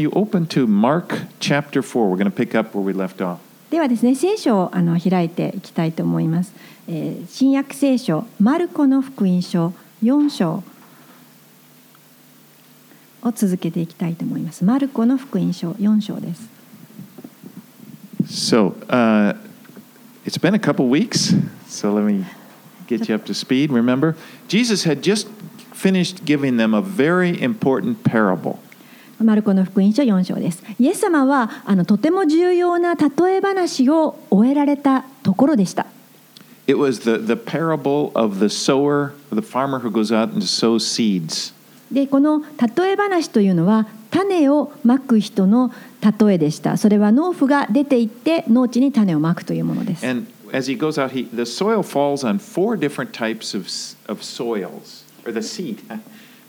You open to Mark chapter 4. We're going to pick up where we left off. ではですね聖書をあの開いていきたいと思います、えー新約聖書マルコの福音書4章を続けていきたいと思いますマルコの福音書4章です So, uh, it's been a couple weeks, so let me get you up to speed. Remember, Jesus had just finished giving them a very important parable. マルコの福音書4章ですイエス様はあのとても重要な例え話を終えられたところでした It was the, the parable of the sower, the farmer who goes out and sows seeds. でこの例え話というのは種をまく人の例えでしたそれは農夫が出て行って農地に種をまくというものです And as he goes out, he, the soil falls on four different types of, of soils, or the seed.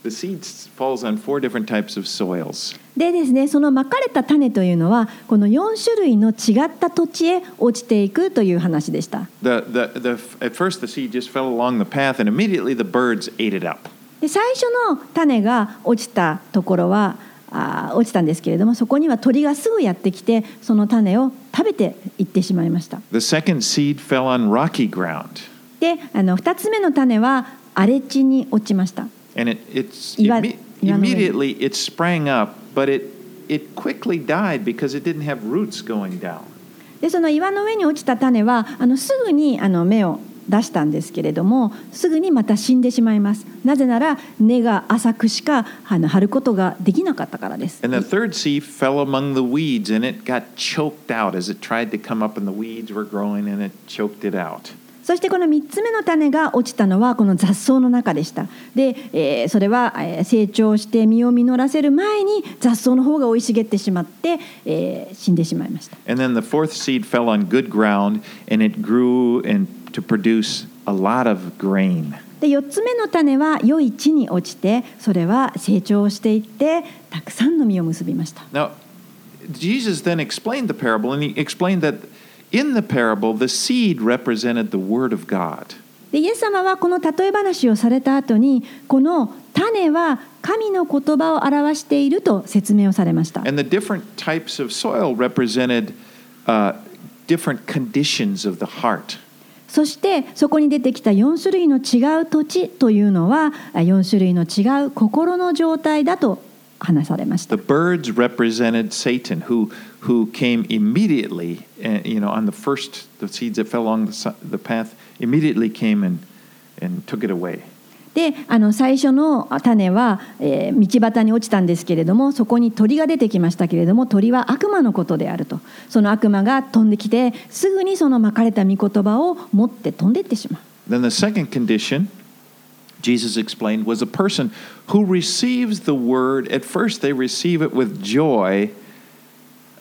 The seed falls on four different types of soils. でですねそのまかれた種というのはこの4種類の違った土地へ落ちていくという話でした The, the, the, at first, the seed just fell along the path, and immediately the birds ate it up. で最初の種が落ちたところはあー落ちたんですけれどもそこには鳥がすぐやってきてその種を食べていってしまいました The second seed fell on rocky ground, であの2つ目の種は荒れ地に落ちました and it, it's imme- immediately it sprang up, but it, it quickly died because it didn't have roots going down. でその岩の上に落ちた種はあのすぐにあの芽を出したんですけれどもすぐにまた死んでしまいますなぜなら根が浅くしかあの張ることができなかったからです And the third seed fell among the weeds, and it got choked out as it tried to come up, and the weeds were growing, and it choked it out. そしてこの3つ目の種が落ちたのはこの雑草の中でしたで、えーそれはえー成長して実を実らせる前に雑草の方が生い茂ってしまって、えー死んでしまいました And then the fourth seed fell on good ground, and it grew and to produce a lot of grain. で4つ目の種は良い地に落ちてそれは成長していってたくさんの実を結びました Now, Jesus then explained the parable, and he explained that イエス様はこの例え話をされた後にこの種は神の言葉を表していると説明をされました。そしてそこに出てきた4種類の違う土地というのは4種類の違う心の状態だと話されました。who came immediately, uh, you know, on the first the seeds that fell along the, si- the path, immediately came and and took it away. であの最初の種は、えー道端に落ちたんですけれどもそこに鳥が出てきましたけれども鳥は悪魔のことであるとその悪魔が飛んできてすぐにそのまかれた御言葉を持って飛んでいってしまう Then the second condition, Jesus explained, was a person who receives the word. At first, they receive it with joy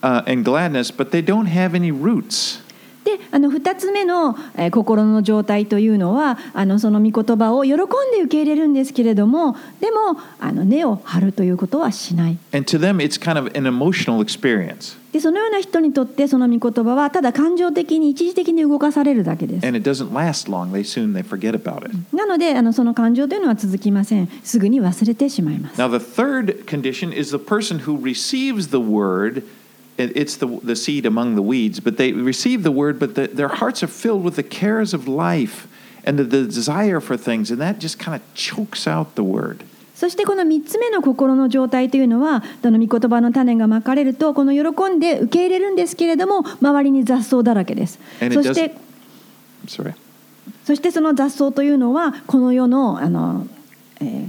uh, and gladness, but they don't have any roots. であの2つ目の、え、心の状態というのはあのその御言葉を喜んで受け入れるんですけれどもでもあの根を張るということはしない。Them, kind of でそのような人にとってその御言葉はただ感情的に一時的に動かされるだけです。なのであのその感情というのは続きません。すぐに忘れてしまいます。Now, the third condition is the person who receives the word it- It's the, the seed among the weeds, but they receive the word, but the, their hearts are filled with the cares of life and the, the desire for things, and that just kind of chokes out the word. そしてこの3つ目の心の状態というのはその御言葉の種がまかれるとこの喜んで受け入れるんですけれども周りに雑草だらけですそして.そしてその雑草というのはこの世のあの、えー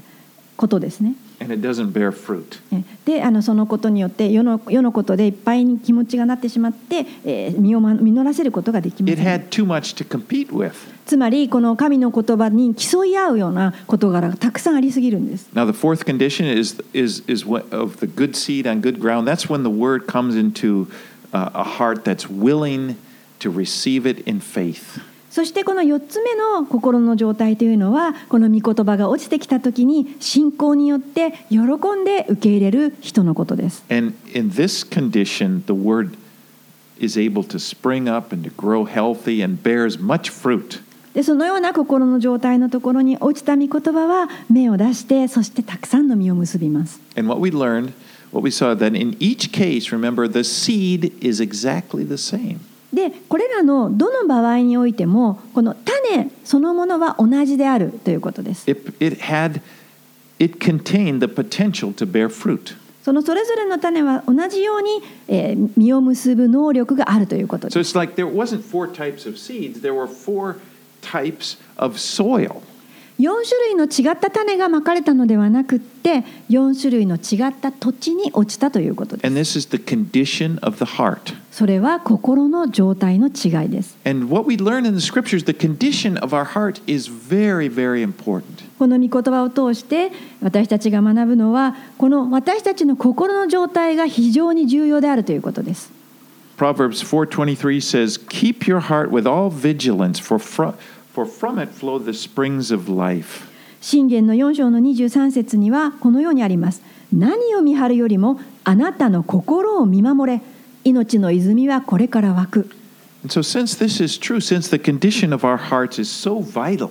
ことですね。And it doesn't bear fruit. えであのそのことによって世の世のことでいっぱいに気持ちがなってしまって、えー身をま実らせることができま It せん had too much to compete with. つまりこの神の言葉に競い合うような事柄がたくさんありすぎるんです Now, the fourth condition is, is, is what, of the good seed on good ground. That's when the word comes into uh, a heart that's willing to receive it in faith. そしてこの4つ目の心の状態というのはこの御言葉が落ちてきた時に信仰によって喜んで受け入れる人のことです。でそのような心の状態のところに落ちた御言葉は目を出してそしてたくさんの実を結びます。And what we learn what we saw, that in each case, remember, the seed is exactly the same. でこれらのどの場合においてもこの種そのものは同じであるということです。そのそれぞれの種は同じように、えー、実を結ぶ能力があるということです。4種類の違った種がまかれたのではなくって4種類の違った土地に落ちたということです。And this is the condition of the heart. それは心の状態の違いです。And what we learn in the scriptures, the condition of our heart is very, very important. この御言葉を通して私たちが学ぶのはこの私たちの心の状態が非常に重要であるということです。Proverbs 4:23 says, "Keep your heart with all vigilance, for from, for from it flow the springs of life." 信玄の4章の23節にはこのようにあります。何を見張るよりもあなたの心を見守れ。命の泉はこれから湧く。 And so since this is true, since the condition of our hearts is so vital,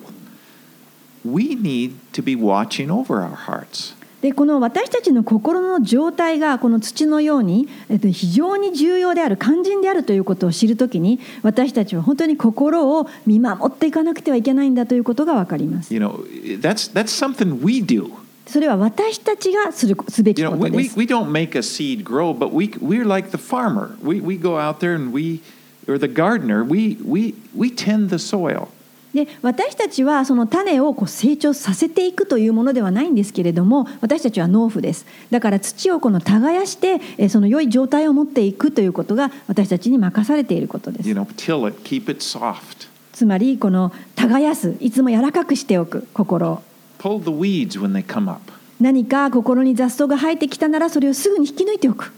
we need to be watching over our hearts. でこの私たちの心の状態がこの土のように、えっと、非常に重要である肝心であるということを知るときに私たちは本当に心を見守っていかなくてはいけないんだということが分かります。You know, that's that's something we do. それは私たちがするすべき You こ know, と we, で we, す。we don't make a seed grow, but we we're like the farmer. We we go out there and we or the gardener, we we we tend the soil. で私たちはその種をこう成長させていくというものではないんですけれども私たちは農夫ですだから土をこの耕してえーその良い状態を持っていくということが私たちに任されていることです You know, till it, keep it soft. つまりこの耕すいつも柔らかくしておく心を Pull the weeds when they come up. 何か心に雑草が生えてきたならそれをすぐに引き抜いておく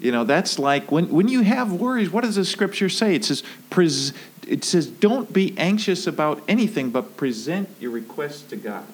You know, that's like when, when you have worries, what does the scripture say? It says, pres- it says, don't be anxious about anything, but present your requests to God.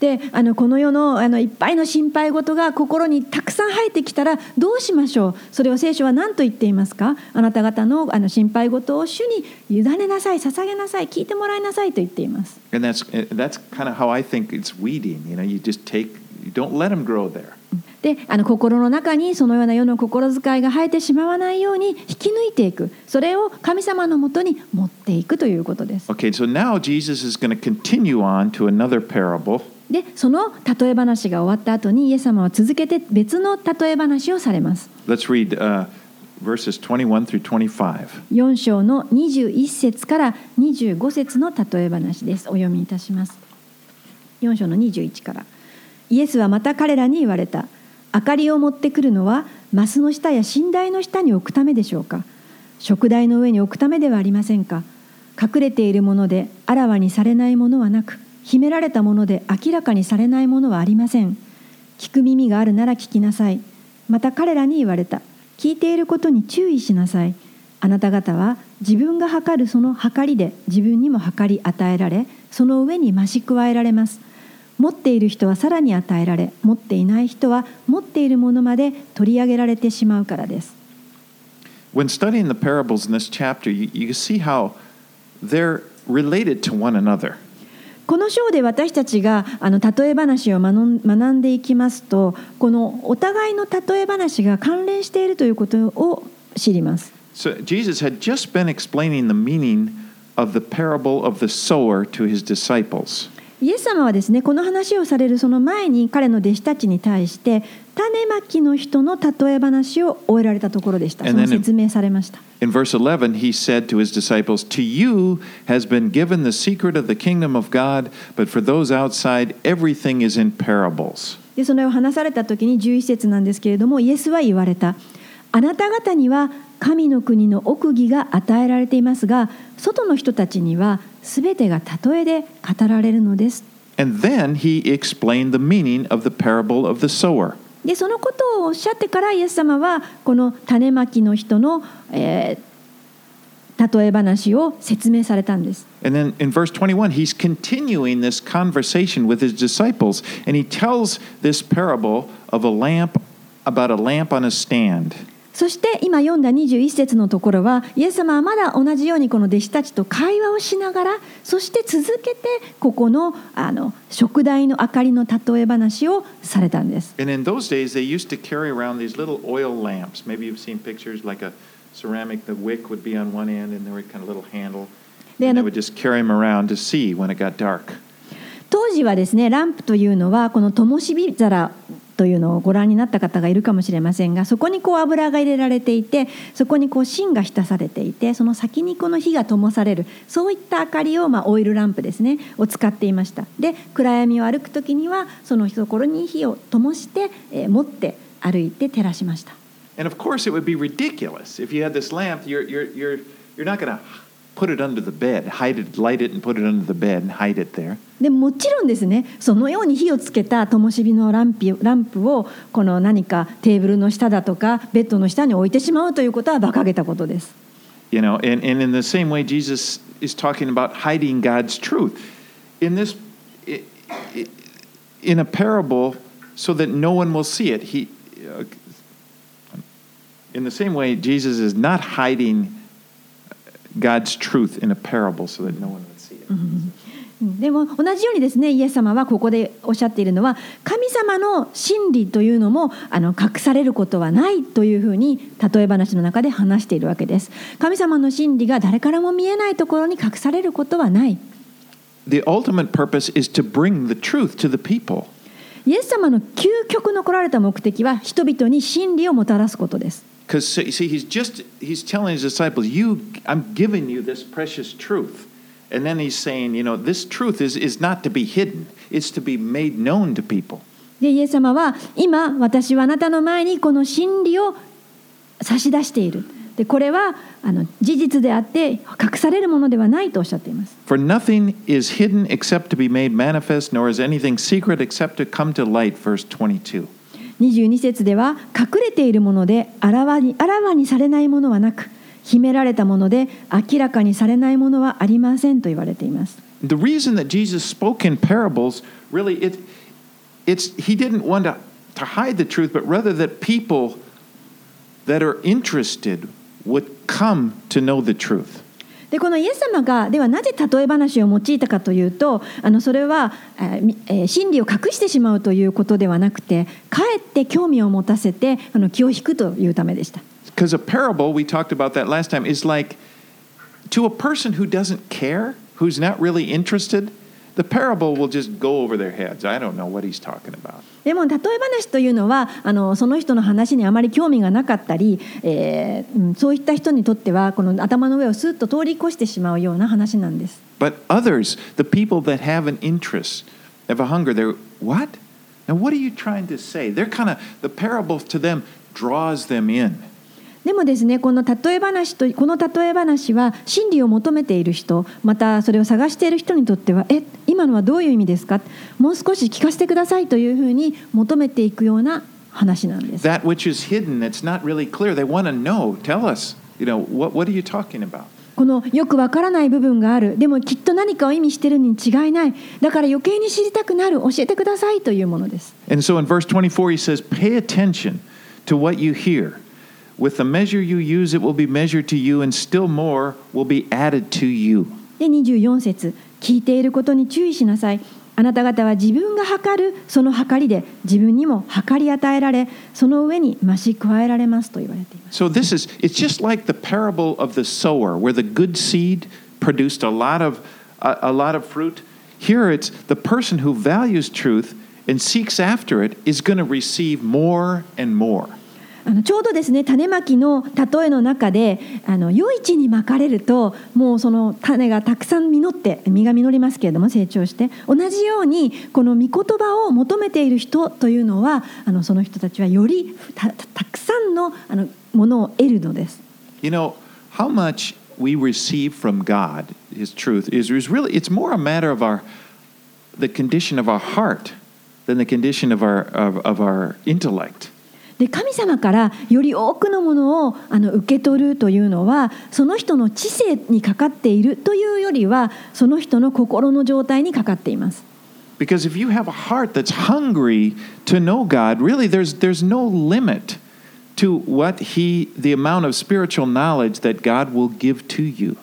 であのこの世のあのいっぱいの心配事が心にたくさん生えてきたらどうしましょうそれを聖書は何と言っていますかあなた方のあの心配事を主に委ねなさい捧げなさい聞いてもらいなさいと言っています And that's, that's kind of how I think it's weeding. You know, you just take, you don't let them grow there. であの心の中にそのような世の心遣いが生えてしまわないように引き抜いていく。それを神様のもとに持っていくということです。Okay, so now Jesus is going to continue on to another parable. でその例え話が終わった後にイエス様は続けて別の例え話をされます。Let's read uh, verses 21 through 25. 4章の21節から25節の例え話です。お読みいたします。4章の21から。イエスはまた彼らに言われた明かりを持ってくるのはマスの下や寝台の下に置くためでしょうか？食台の上に置くためではありませんか？隠れているものであらわにされないものはなく秘められたもので明らかにされないものはありません。聞く耳があるなら聞きなさい。また彼らに言われた。聞いていることに注意しなさい。あなた方は自分が測るその測りで自分にも測り与えられその上に増し加えられます。持っている人はさらに与えられ持っていない人は持っているものまで取り上げられてしまうからです When studying the parables in this chapter, you, you see how they're related to one another. この章で私たちがあの例え話を学んでいきますとこのお互いの例え話が関連しているということを知ります So Jesus had just been explaining the meaning of the parable of the sower to his disciples. イエス様はですねこの話をされるその前に彼の弟子たちに対して種まきの人の例え話を終えられたところでしたその説明されました In verse 11, he said to his disciples, To you has been given the secret of the kingdom of God, but for those outside, everything is in parables. でそれを話された時に11節なんですけれどもイエスは言われたあなた方には神の国の奥義が与えられていますが外の人たちには全てが例えで語られるのです And then he explained the meaning of the parable of the sower. でそのことをおっしゃってからイエス様はこの種まきの人の、えー例え話を説明されたんです。And then in verse 21, he's continuing this conversation with his disciples, and he tells this parable of a lamp about a lamp on a stand. そして今読んだ21節のところはイエス様はまだ同じようにこの弟子たちと会話をしながらそして続けてここのあの食台の明かりの例え話をされたんです。And in those days, they used to carry around these little oil lamps. Maybe you've seen pictures like a ceramic, the wick would be on one end and there were kind of little handle. And they would just carry them around to see when it got dark. 当時はですねランプというのはこの灯火皿というのをご覧になった方がいるかもしれませんがそこにこう油が入れられていてそこにこう芯が浸されていてその先にこの火が灯されるそういった明かりを、まあ、オイルランプですねを使っていましたで暗闇を歩く時にはそのところに火を灯して、えー持って歩いて照らしました And of course, it would be ridiculous if you had this lamp. You're, you're, you're, you're not going to put it under the bed, hide it, light it, and put it under the bed and hide it there. でもちろんですねそのように火をつけた灯火のランピランプをこの何かテーブルの下だとかベッドの下に置いてしまうということは馬鹿げたことです。 You know, and, and in the same way, Jesus is talking about hiding God's truth. In this, i- i- in a parable, so that no one will see it. He, uh, in the same way, Jesus is not hiding God's truth in a parable so that no one would see it. うんでも同じようにですねイエス様はここでおっしゃっているのは神様の真理というのもあの隠されることはないというふうに例え話の中で話しているわけです神様の真理が誰からも見えないところに隠されることはない The ultimate purpose is to bring the truth to the people. イエス様の究極の来られた目的は人々に真理をもたらすことです Because you see, he's just he's telling his disciples, "You, I'm giving you this precious truth," and then he's saying, "You know, this truth is is not to be hidden; it's to be made known to people." でイエス様は今私はあなたの前にこの真理を差し出しているでこれはあの事実であって隠されるものではないとおっしゃっています For nothing is hidden except to be made manifest, nor is anything secret except to come to light. Verse 22. 22節では隠れているものであらわにあらわにされないものはなく秘められたもので明らかにされないものはありませんと言われています The reason that Jesus spoke in parables, really, it, it's he didn't want to, to hide the truth, but rather that people that are interested would come to know the truth. でこのイエス様がではなぜ例え話を用いたかというとあのそれは、えー真理を隠してしまうということではなくてかえって興味を持たせてあの気を引くというためでした。Because a parable, we talked about that last time, is like to a person who doesn't care, who's not really interested, the parable will just go over their heads. I don't know what he's talking about. でも例え話というのはあのその人の話にあまり興味がなかったり、えーそういった人にとってはこの頭の上をスッと通り越してしまうような話なんです。But others, the people that have an interest, have a hunger, they're, what? Now, what are you trying to say? They're kind of, the parable to them draws them in. でもですねこの例え話とこの例え話は真理を求めている人またそれを探している人にとってはえ今のはどういう意味ですか？もう少し聞かせてくださいというふうに求めていくような話なんです。That which is hidden, that's not really clear. They want to know. Tell us, you know, what, what are you talking about? このよくわからない部分があるでもきっと何かを意味しているに違いないだから余計に知りたくなる教えてくださいというものです And so in verse 24, he says, Pay attention to what you hear. With the measure you use, it will be measured to you, and still more will be added to you. で24節聞いていることに注意しなさいあなた方は自分が測るその測りで自分にも測り与えられその上に増し加えられますと言われています So this is, it's just like the parable of the sower, where the good seed produced a lot of, a, a lot of fruit. Here it's the person who values truth and seeks after it is going to receive more and more. あのちょうどですね種まきの例えの中であの余市にまかれるともうその種がたくさん実って実が実りますけれども成長して同じようにこの御言葉を求めている人というのはあのその人たちはよりたたくさんのあのものを得るのです。You know, how much we receive from God, His truth, is really, it's more a matter of our, the condition of our heart than the condition of our, of, of our intellect. で神様からより多くのものをあの受け取るというのはその人の知性にかかっているというよりはその人の心の状態にかかっています。Because if you have a heart that's hungry to know God, really there's, there's no limit to what he the amount of spiritual knowledge that God will give to you.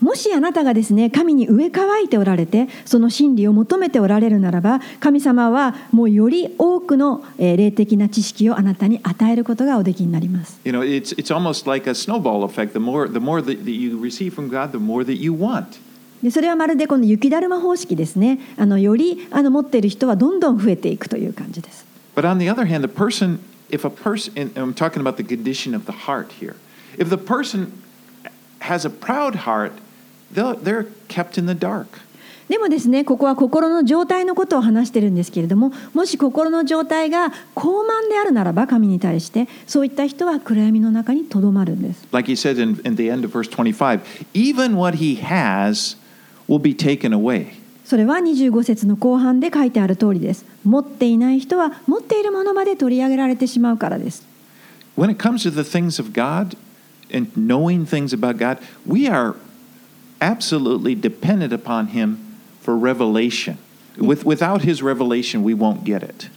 もしあなたがですね神に植え替えておられてその真理を求めておられるならば神様はもうより多くのえー霊的な知識をあなたに与えることがおできになります。You know, it's it's almost like a snowball effect. The more the more that, you receive from God, the more that you want. でそれはまるでこの雪だるま方式ですねあのよりあの持っている人はどんどん増えていくという感じです。But on the other hand, the person, if a person, and I'm talking about the condition of the heart here, if the person has a proud heart, they're kept in the dark. でもですねここは心の状態のことを話してるんですけれどももし心の状態が高慢であるならば神に対してそういった人は暗闇の中にとどまるんです。Like he said in, in the end of verse 25, even what he has will be taken away. それは25節の後半で書いてある通りです。持っていない人は持っているものまで取り上げられてしまうからです。When it comes to the things of God and knowing things about God, we are absolutely dependent upon him for revelation. With, without his revelation, we won't get it.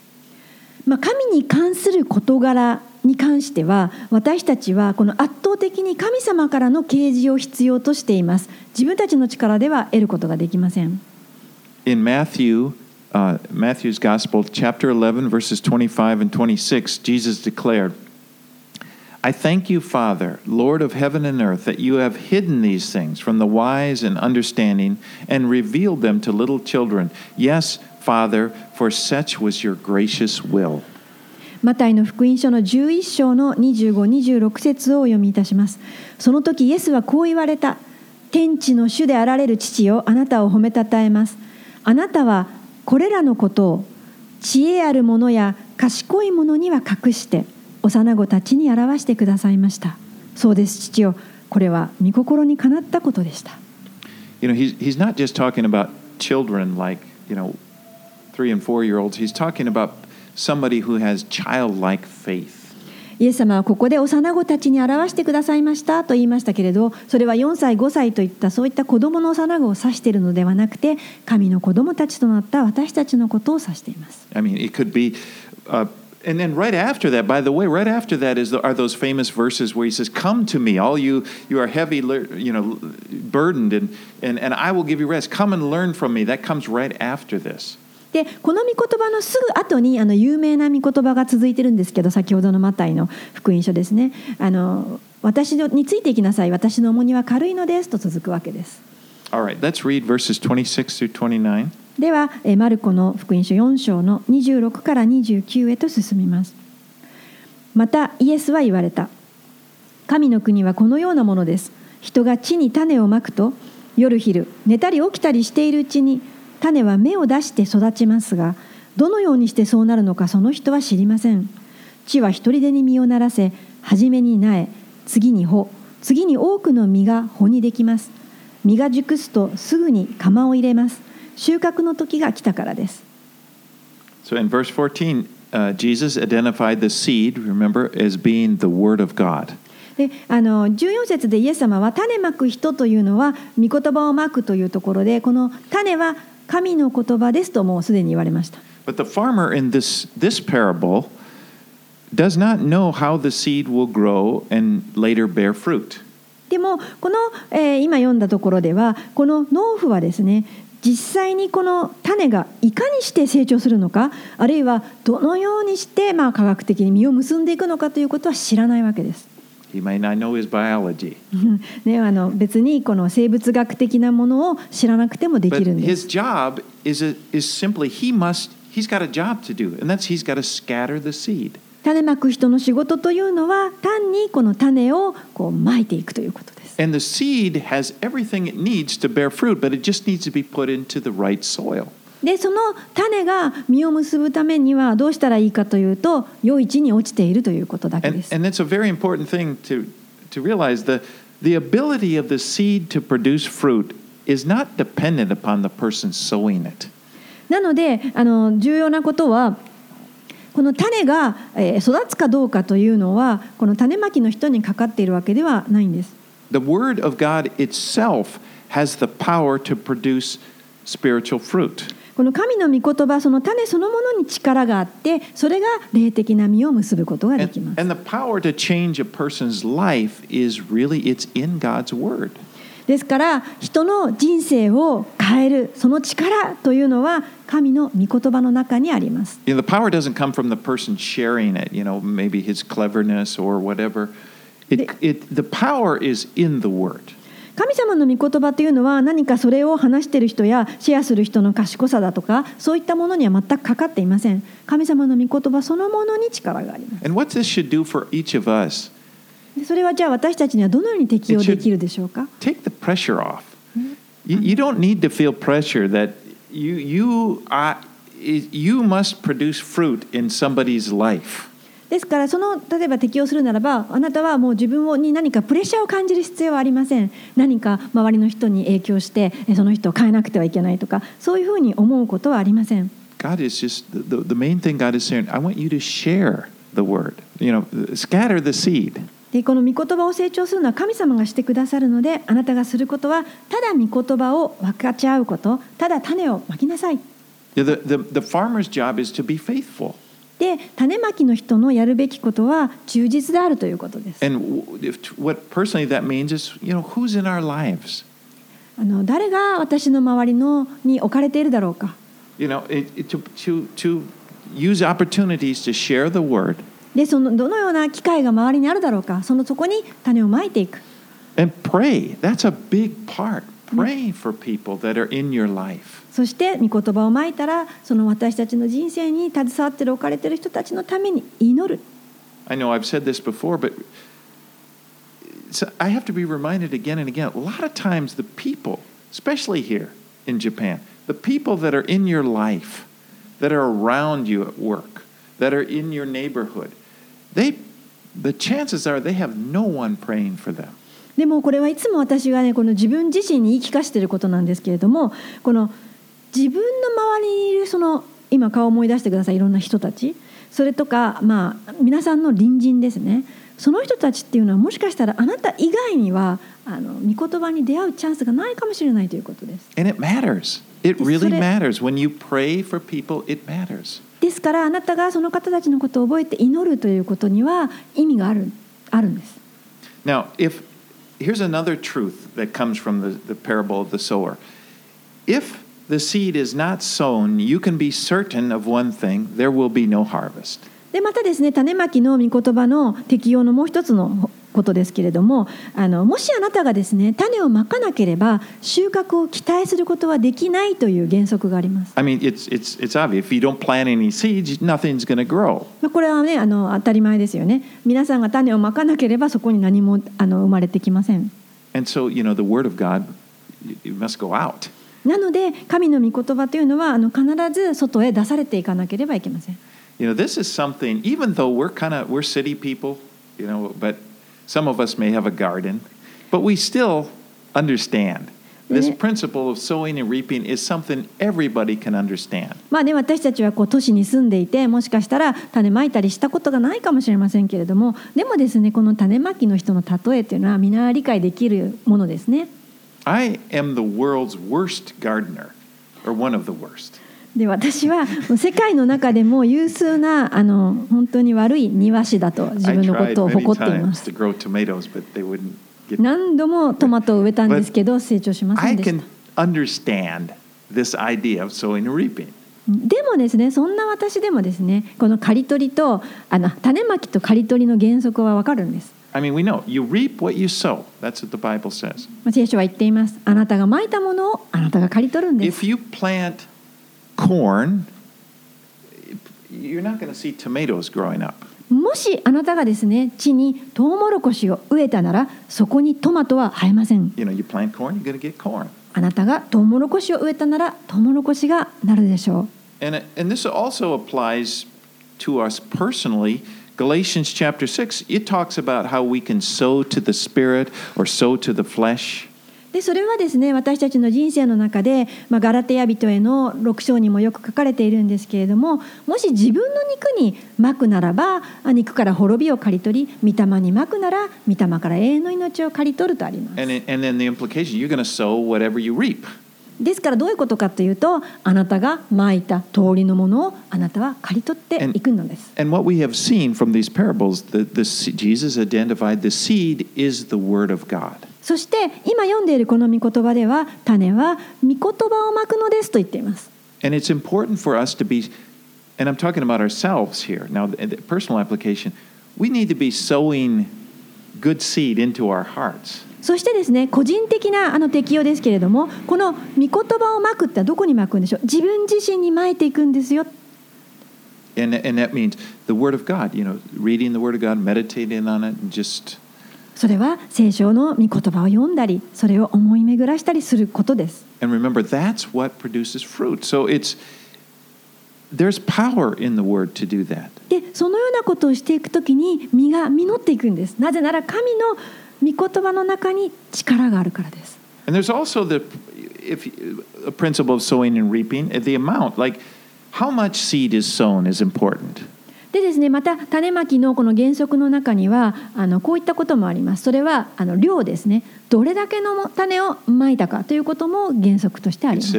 まあ、神に関する事柄に関しては私たちはこの圧倒的に神様からの啓示を必要としています。自分たちの力では得ることができません。 in Matthew, uh, Matthew's Gospel, chapter 11, verses 25 and 26, Jesus declared, I thank you, Father, Lord of heaven and earth, that you have hidden these things from the wise and understanding and revealed them to little children. Yes, Father, for such was your gracious will. マタイの福音書の11章の25、26節をお読みいたします。その時イエスはこう言われた。天地の主であられる父よ、あなたを褒めたたえます。あなたはこれらのことを知恵ある者や賢い者には隠して幼子たちに表してくださいました。そうです、父よ。これは御心にかなったことでした。You know, he's, he's not just talking about children like, you know, three and four year olds. He's talking about somebody who has childlike faith. イエス様はここで幼子たちに表してくださいましたと言いましたけれどそれは4歳5歳といったそういった子供の幼子を指しているのではなくて神の子供たちとなった私たちのことを指しています I mean, it could be, uh, and then right after that, by the way, right after that is the, are those famous verses where he says, "Come to me, all you you are heavy, lear- you know, burdened, and and and I will give you rest. Come and learn from me." That comes right after this. でこの御言葉のすぐ後にあの有名な御言葉が続いてるんですけど先ほどのマタイの福音書ですねあの私についていきなさい私の重荷は軽いのですと続くわけです All right, let's read verses 26 through 29. ではマルコの福音書4章の26から29へと進みます。またイエスは言われた。神の国はこのようなものです。人が地に種をまくと夜昼寝たり起きたりしているうちに種は芽を出して育ちますがどのようにしてそうなるのかその人は知りません。地は一人でに実をならせ初めに苗次に穂次に多くの実が穂にできます。実が熟すとすぐに釜を入れます。収穫の時が来たからです So in verse 14, uh, Jesus identified the seed, remember, as being the word of God. であの14節でイエス様は種まく人というのは御言葉をまくというところでこの種は神の言葉ですともうすでに言われました But the farmer in this this parable does not know how the seed will grow and later bear fruit. でもこの、えー今読んだところではこの農夫はですね実際にこの種がいかにして成長するのかあるいはどのようにしてまあ科学的に実を結んでいくのかということは知らないわけです。He may not know his biology. ね、あの別にこの生物学的なものを知らなくてもできるんです。種まく人の仕事というのは単にこの種をこうまいていくということです。And the seed has everything it needs to bear fruit, but it just needs to be put into the right soil. でその種が実を結ぶためにはどうしたらいいかというと良い地に落ちているということだけ And, です。and that's a very important thing to, to realize. The, the ability of the seed to produce fruit is not dependent upon the person sowing it. なのであの重要なことはこの種がえー育つかどうかというのはこの種まきの人にかかっているわけではないんです。The Word of God itself has the power to produce spiritual fruit. この神の御言葉その種そのものに力があってそれが霊的な実を結ぶことができ And, ます and the power to change a person's life is really it's in God's word. ですから人の人生を変えるその力というのは神の御言葉の中にあります You know, the power doesn't come from the person sharing it, you know, maybe his cleverness or whatever. It, it, the power is in the word. 神様の御言葉というのは何かそれを話している人やシェアする人の賢さだとかそういったものには全くかかっていません神様の御言葉そのものに力があります And what this should do for each of us, でそれはじゃあ私たちにはどのように適用できるでしょうか take the pressure off. You, you don't need to feel pressure that you, you, uh, you must produce fruit in somebody's life. ですからその例えば適用するならばあなたはもう自分をに何かプレッシャーを感じる必要はありません何か周りの人に影響してえその人を変えなくてはいけないとかそういうふうに思うことはありません God is just, the, the main thing God is saying, I want you to share the word. You know, scatter the seed. でこの御言葉を成長するのは神様がしてくださるのであなたがすることはただ御言葉を分かち合うことただ種をまきなさい。で種まきの人のやるべきことは忠実であるということです。誰が私の周りのに置かれているだろうか。You know, it, it, to, to, to use opportunities to share the word. でそのどのような機会が周りにあるだろうかそのそこに種をまいていく and pray. That's a big part. Pray for people that are in your life. そして御言葉をまいたらその私たちの人生に携わってる置かれてる人たちのために祈る I know I've said this before, but I have to be reminded again and again. A lot of times, the people, especially here in Japan, the people that are in your life, that are around you at work, that are in your neighborhood, they, the chances are they have no one praying for them. でもこれはいつも私がねこの自分自身に言い聞かせていることなんですけれどもこの自分の周りにいるその今顔を思い出してくださいいろんな人たちそれとかまあ皆さんの隣人ですねその人たちっていうのはもしかしたらあなた以外にはあの御言葉に出会うチャンスがないかもしれないということです。And it matters. It really matters. When you pray for people, it matters. ですからあなたがその方たちのことを覚えて祈るということには意味があるあるんです。Now, if here's another truth that comes from the, the parable of the sower. If the seed is not sown, you can be certain of one thing there will be no harvest. でまたですね種まきの御言葉の適用のもう一つのことですけれどもあのもしあなたがですね種をまかなければ収穫を期待することはできないという原則があります。I mean, it's, it's, it's obvious. If you don't plant any seeds, nothing's going to grow. まあこれはねあの当たり前ですよね。皆さんが種をまかなければそこに何もあの生まれてきません。And so, you know, the word of God it must go out. なので神の御言葉というのはあの必ず外へ出されていかなければいけません。You know, this is something, even though we're kind of, we're city people, you know, but some of us may have a garden, but we still understand. This Mhm. principle of sowing and reaping is something everybody can understand. まあね、私たちはこう都市に住んでいてもしかしたら種まいたりしたことがないかもしれませんけれどもでもですねこの種まきの人の例えというのは皆理解できるものですね。 I am the world's worst gardener, or one of the worst. で私は世界の中でも有数なあの本当に悪い庭師だと自分のことを誇っています。何度もトマトを植えたんですけど成長しませんでした。でもですね、そんな私でもですね、この刈り取りとあの種まきと刈り取りの原則は分かるんです。I あ聖書は言っています。あなたがまいたものをあなたが刈り取るんです。Corn, you're not going to see tomatoes growing up. もしあなたがですね地にトウモロコシを植えたならそこにトマトは生えません You know, you plant corn, you're going to get corn. あなたがトウモロコシを植えたならトウモロコシがなるでしょ And, it- and this also applies to us personally. Galatians chapter 6, it talks about how we can sow to the spirit or sow to the flesh. うでそれはですね私たちの人生の中で、まあ、ガラテヤ人への6章にもよく書かれているんですけれどももし自分の肉にまくならばあ肉から滅びを刈り取り御霊にまくなら御霊から永遠の命を刈り取るとあります And, it, and then the implication, you're going to sow whatever you reap. ですからどういうことかというとあなたがまいた通りのものをあなたは刈り取っていくのです。And what we have seen from these parables, the, the, Jesus identified the seed is the word of God. そして今読んでいるこの御言葉では種は御言葉をまくのですと言っています。And it's important for us to be, and I'm talking about ourselves here. Now, the, personal application, we need to be sowing good seed into our hearts. そしてですね個人的なあの適用ですけれどもこの御言葉をまくってどこにまくんでしょう自分自身にまいていくんですよ And, and that means the word of God, you know, reading the word of God, meditating on it, and just それは聖書の御言葉を読んだりそれを思い巡らしたりすることです And remember, that's what produces fruit. So it's there's power in the word to do that. でそのようなことをしていくときに実が実っていくんですなぜなら神の御言葉の中に力があるからです And there's also the if a principle of sowing and reaping, the amount, like how much seed is sown is important. でですね、また種まきのこの原則の中にはあのこういったこともあります。それはあの量ですね。どれだけの種をまいたかということも原則としてあります。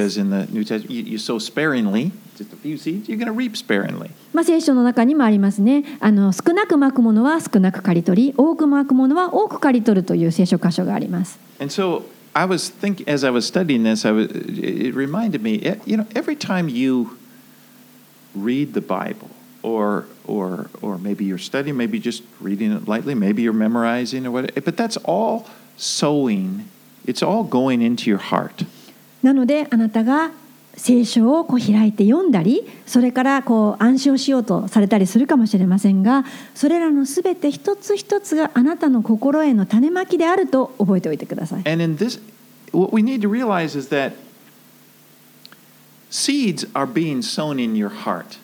まあ聖書の中にもありますね。あの少なくまくものは少なく刈り取り、多くまくものは多く刈り取るという聖書箇所があります。Or or maybe you're studying, maybe just reading it lightly, maybe you're memorizing or whatever, but that's all sowing. It's all going into your heart. なのであなたが聖書をこう開いて読んだりそれからこう暗唱しようとされたりするかもしれませんがそれらのすべて一つ一つがあなたの心への種まきであると覚えておいてください。And in this, what we need to realize is that seeds are being sown in your heart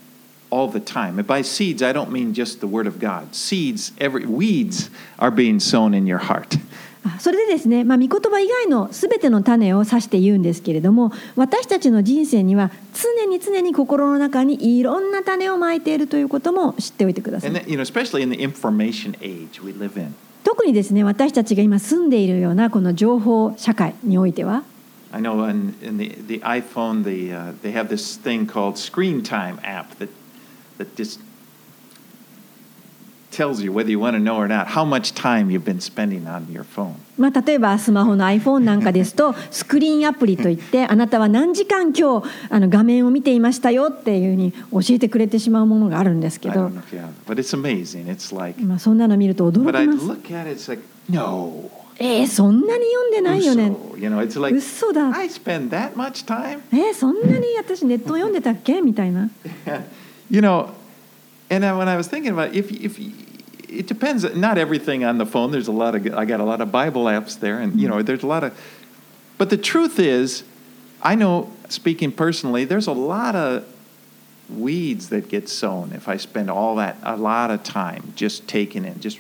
all the time. And by seeds, I don't mean just the Word of God. Seeds, every weeds are being sown in your heart. あそれでですね、まあ、御言葉以外のすべての種を指して言うんですけれども私たちの人生には常に常に心の中にいろんな種をまいているということも知っておいてください that, you know. 特にですね私たちが今住んでいるようなこの情報社会においては I know in, in the, the iPhone, the, uh, they have this thing called Screen Time app that, まあ、例えばスマホの iPhone なんかですと スクリーンアプリといって あなたは何時間今日あの画面を見ていましたよっていうふうに教えてくれてしまうものがあるんですけど。まあそんなの見ると驚きます。えそんなに読んでないよね。嘘。だ。えそんなに私ネット読んでたっけ？みたいな。You know, and then when I was thinking about it, if if it depends, not everything on the phone. There's a lot of I got a lot of Bible apps there, and you mm-hmm. know, there's a lot of. But the truth is, I know, speaking personally, there's a lot of weeds that get sown if I spend all that a lot of time just taking in, just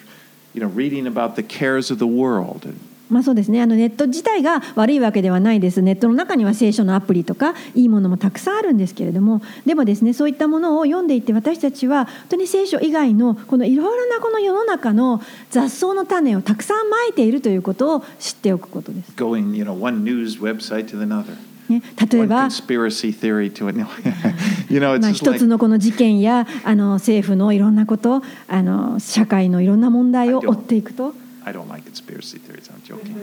you know, reading about the cares of the world. And, まあそうですね、あのネット自体が悪いわけではないですネットの中には聖書のアプリとかいいものもたくさんあるんですけれどもでもですねそういったものを読んでいって私たちは本当に聖書以外のこのいろいろなこの世の中の雑草の種をたくさんまいているということを知っておくことです。going, you know, one news website to another, ね、例えば 一つのこの事件やあの政府のいろんなことあの社会のいろんな問題を追っていくと、I don't like conspiracy theories. I'm joking.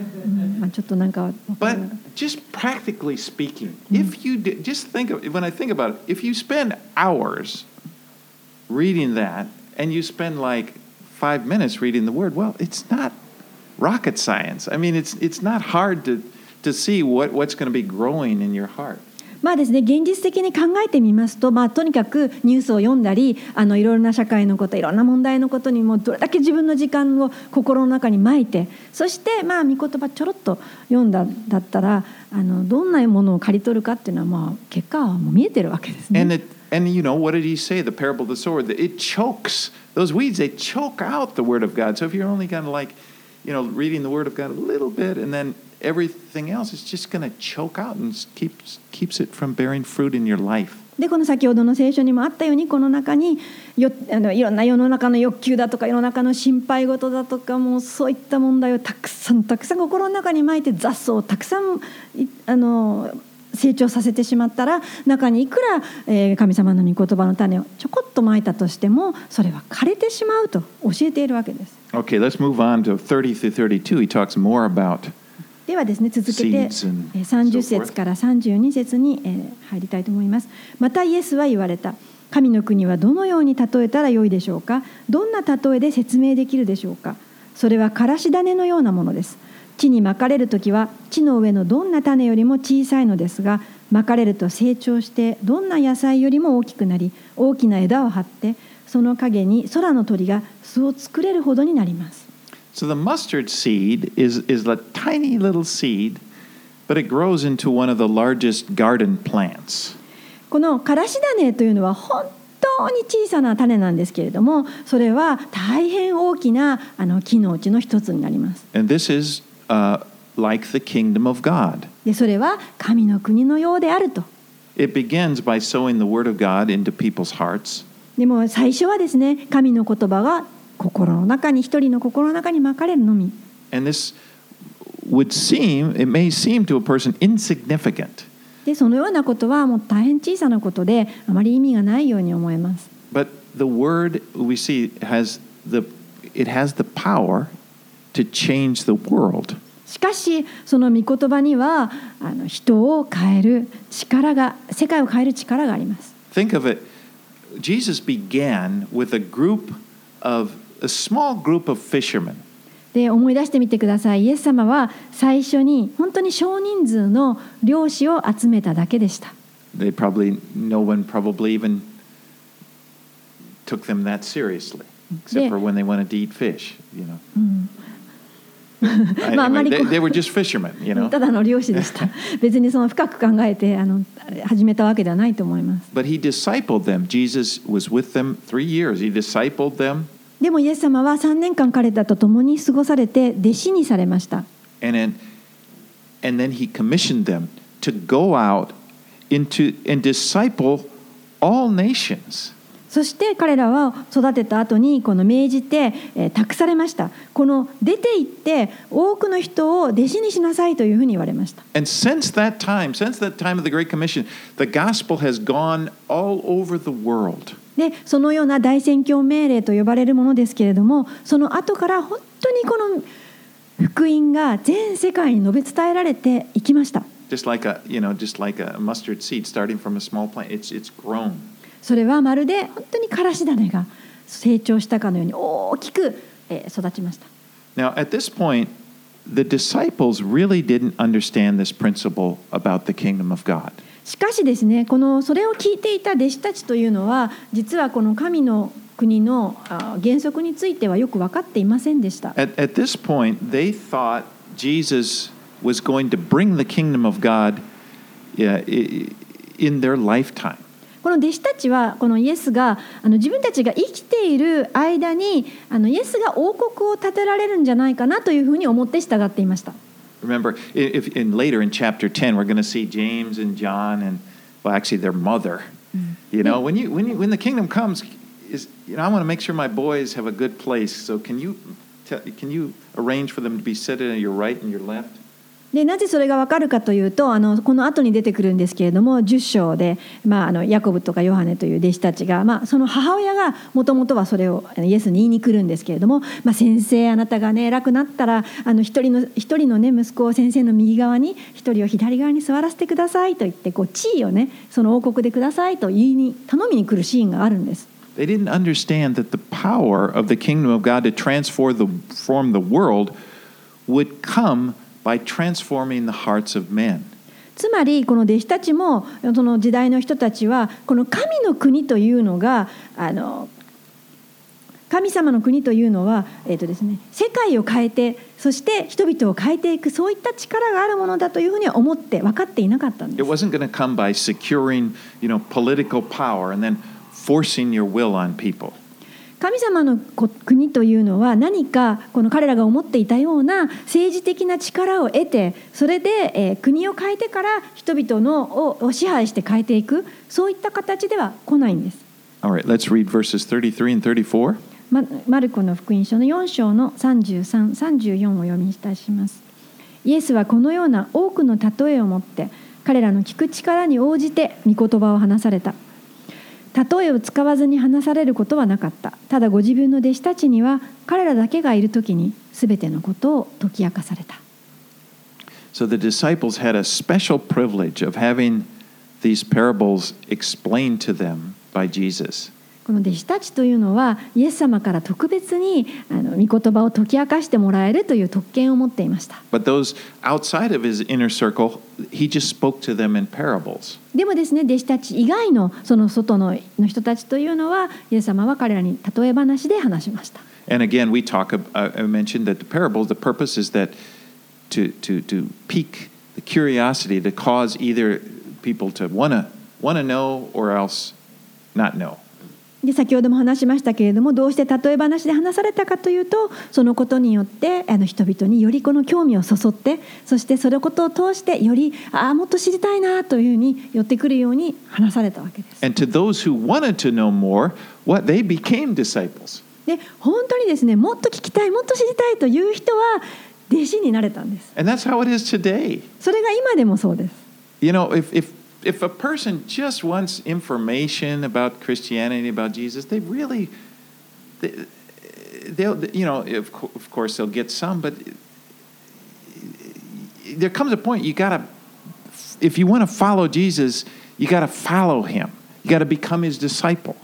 but just practically speaking, if you do, just think of when I think about it, if you spend hours reading that and you spend like five minutes reading the word, well, it's not rocket science. I mean, it's it's not hard to to see what, what's going to be growing in your heart. まあですね、現実的に考えてみますと、まあ、とにかくニュースを読んだりあのいろいろな社会のこといろんな問題のことにもどれだけ自分の時間を心の中にまいてそしてまあ御言葉ちょろっと読んだだったらあのどんなものを刈り取るかっていうのは、まあ、結果はもう見えてるわけですね。And it and you know what did he say? The parable of the sword. It chokes those weeds. They choke out the word of God. So if you're only kind of like, you know, reading the word of God a little bit, and then everything else is just going to choke out and keeps keeps it from bearing fruit in your life. でこの先ほどの聖書にもあったようにこの中によあのいろんな世の中の欲求だとか世の中の心配事だとかもうそういった問題をたくさんたくさん心の中にまいて雑草をたくさんいあの成長させてしまったら中にいくら、えー神様の御言葉の種をちょこっとまいたとしてもそれは枯れてしまうと教えているわけです。Okay, let's move on to 30 through 32. He talks more about ではですね続けて Seeds and えー30 so 節.から32節にえー入りたいと思います。またイエスは言われた。神の国はどのように例えたらよいでしょうか？どんな例えで説明できるでしょうか？それはからし種のようなものです。地にまかれる時は地の上のどんな種よりも小さいのですがまかれると成長してどんな野菜よりも大きくなり大きな枝を張ってその陰に空の鳥が巣を作れるほどになります So the mustard seed is, is a tiny little seed, but it grows into one of the largest garden plants. このからし種というのは本当に小さな種なんですけれどもそれは大変大きなあの木のうちの一つになります And this is uh, like the kingdom of God. でそれは神の国のようであると It begins by sowing the word of God into people's hearts. でも最初はですね神の言葉が 心の中に一人の心の中にまかれるのみ And this would seem, it may seem to a person insignificant, でそのようなことはもう大変小さなことであまり意味がないように思えます but the word we see has the, it has the power to change the world. しかしその御言葉にはあの人を変える力が世界を変える力があります Think of it. Jesus began with a group of a small group of fishermen. で思い出してみてくださいイエス様は最初に本当に少人数の漁師を集めただけでした They probably no one probably even took them that seriously, except Yeah. for when they wanted to eat fish. You know, うん I- まあ、あま anyway, り they, こう they were just fishermen. You know, ただの漁師でした別にその深く考えてあの始めたわけではないと思います but he discipled them. Jesus was with them three years. He discipled them, でもイエス様は3年間彼と共に過ごされて弟子にされました。そして彼らは育てた後にこの命じて託されました。この出て行って多くの人を弟子にしなさいというふうに言われました。The gospel has gone all over the world. でそのような大宣教命令と呼ばれるものですけれどもその後から本当にこの福音が全世界に述べ伝えられていきました。それはまるで本当にからし種が成長したかのように大きく育ちました。Now, at this point, the disciples really didn't understand this principle about the kingdom of God. しかしですねこのそれを聞いていた弟子たちというのは実はこの神の国のあ原則についてはよく分かっていませんでした。At, at this point, they thought Jesus was going to bring the kingdom of God in their lifetime. この弟子たちはこのイエスがあの自分たちが生きている間にあのイエスが王国を建てられるんじゃないかなというふうに思って従っていました。Remember, if in later in chapter 10, we're going to see James and John and, well, actually their mother. Mm. You know, when, you, when, you, when the kingdom comes, is, you know, I want to make sure my boys have a good place. So can you, tell, can you arrange for them to be seated on your right and your left? でなぜそれが分かるかというとあのこの後に出てくるんですけれども10章で、まあ、あのヤコブとかヨハネという弟子たちが、まあ、その母親がもともとはそれをあのイエスに言いに来るんですけれども、まあ、先生あなたがね偉くなったらあの一人の一人の、ね、息子を先生の右側に一人を左側に座らせてくださいと言ってこう地位をねその王国でくださいと言いに頼みに来るシーンがあるんです。They didn't understand that the power of the kingdom of God to transform the, form the world would come つまりこの弟子たちもその時代の人たちはこの神の国というのがあの神様の国というのは、えーとですね、世界を変えてそして人々を変えていくそういった力があるものだというふうに思って分かっていなかったんです。It 神様の国というのは何かこの彼らが思っていたような政治的な力を得てそれで、え国を変えてから人々のを支配して変えていくそういった形では来ないんです。Alright, let's read verses 33 and 34. マルコの福音書の4章の3334を読みいたします。イエスはこのような多くの例えをもって彼らの聞く力に応じて御言葉を話された例えを使わずに話されることはなかったただご自分の弟子たちには彼らだけがいる時に全てのことを解き明かされた So the disciples had a special privilege of having these parables explained to them by Jesus. この弟子たちというのはイエス様から特別にあの御言葉を解き明かしてもらえるという特権を持っていました But those outside of his inner circle, he just spoke to them in parables. でもですね弟子たち以外のその外のの人たちというのはイエス様は彼らに例え話で話しました And again, we talk. I I mentioned that the parables. The purpose is that to to to pique the curiosity to cause either people to wanna wanna know or else not know. で先ほども話しましたけれどもどうして例え話で話されたかというとそのことによってあの人々によりこの興味をそそってそしてそのことを通してよりああもっと知りたいなというふうに寄ってくるように話されたわけです。And to those who wanted to know more, what they became disciples. で本当にですねもっと聞きたいもっと知りたいという人は弟子になれたんです。And that's how it is today. それが今でもそうです。You know, if if if a person just wants information about Christianity, about Jesus, they really, they, they'll, you know, of, co- of course they'll get some, but there comes a point you gotta, if you want to follow Jesus, you gotta follow him. You gotta become his disciple.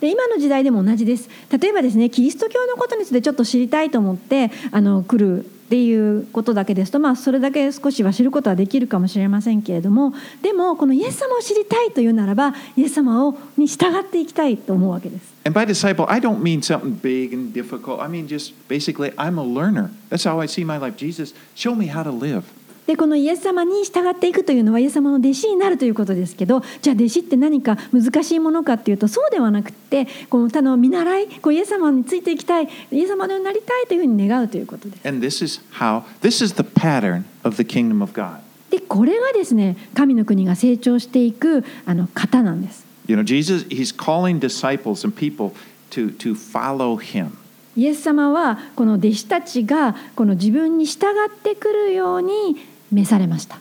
で今の時代でも同じです例えばですねキリスト教のことについてちょっと知りたいと思ってあの来る っていうことだけですと、まあ、それだけ少しは知ることはできるかもしれませんけれどもでもこのイエス様を知りたいというならばイエス様をに従っていきたいと思うわけです。And by disciple, I don't mean something big and difficult. I mean just basically, I'm a learner. That's how I see my life. Jesus, show me how to live. でこのイエス様に従っていくというのはイエス様の弟子になるということですけどじゃあ弟子って何か難しいものかっていうとそうではなくってこの他の見習いこうイエス様についていきたいイエス様のようになりたいというふうに願うということです。And this is how, this is the pattern of the kingdom of God. でこれがですね神の国が成長していくあの方なんです。You know, Jesus, he's calling disciples and people to, to follow him. イエス様はこの弟子たちがこの自分に従ってくるように召されました。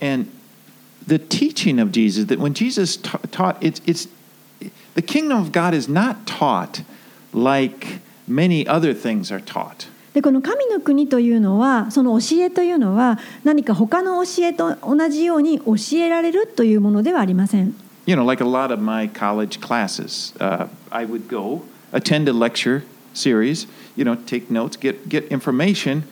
And the teaching of Jesus, that when Jesus ta- taught, it's, it's, the kingdom of God is not taught like many other things are taught. でこの神の国というのはその教えというのは何か他の教えと同じように教えられるというものではありません。You know, like a lot of my college classes, uh, I would go attend a lecture series, you know, take notes, get, get information,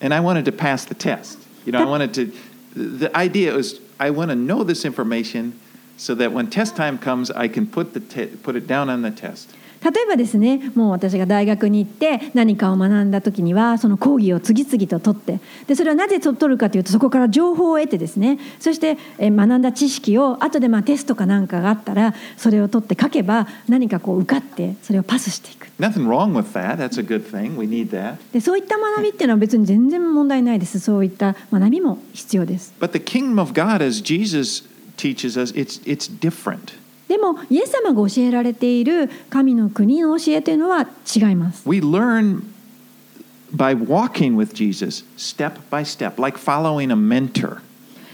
and I wanted to pass the test. You know, I wanted to, the idea was I want to know this information so that when test time comes, I can put, the te- put it down on the test. 例えばですねもう私が大学に行って何かを学んだ時にはその講義を次々と取ってでそれはなぜと取るかというとそこから情報を得てですねそしてえー学んだ知識を後でまあテストかなんかがあったらそれを取って書けば何かこう受かってそれをパスしていく Nothing wrong with that. That's a good thing. We need that. でそういった学びっていうのは別に全然問題ないですそういった学びも必要です But the kingdom of God, as Jesus teaches us, it's, it's different. でもイエス様が教えられている神の国の教えというのは違います We learn by walking with Jesus step by step, like following a mentor.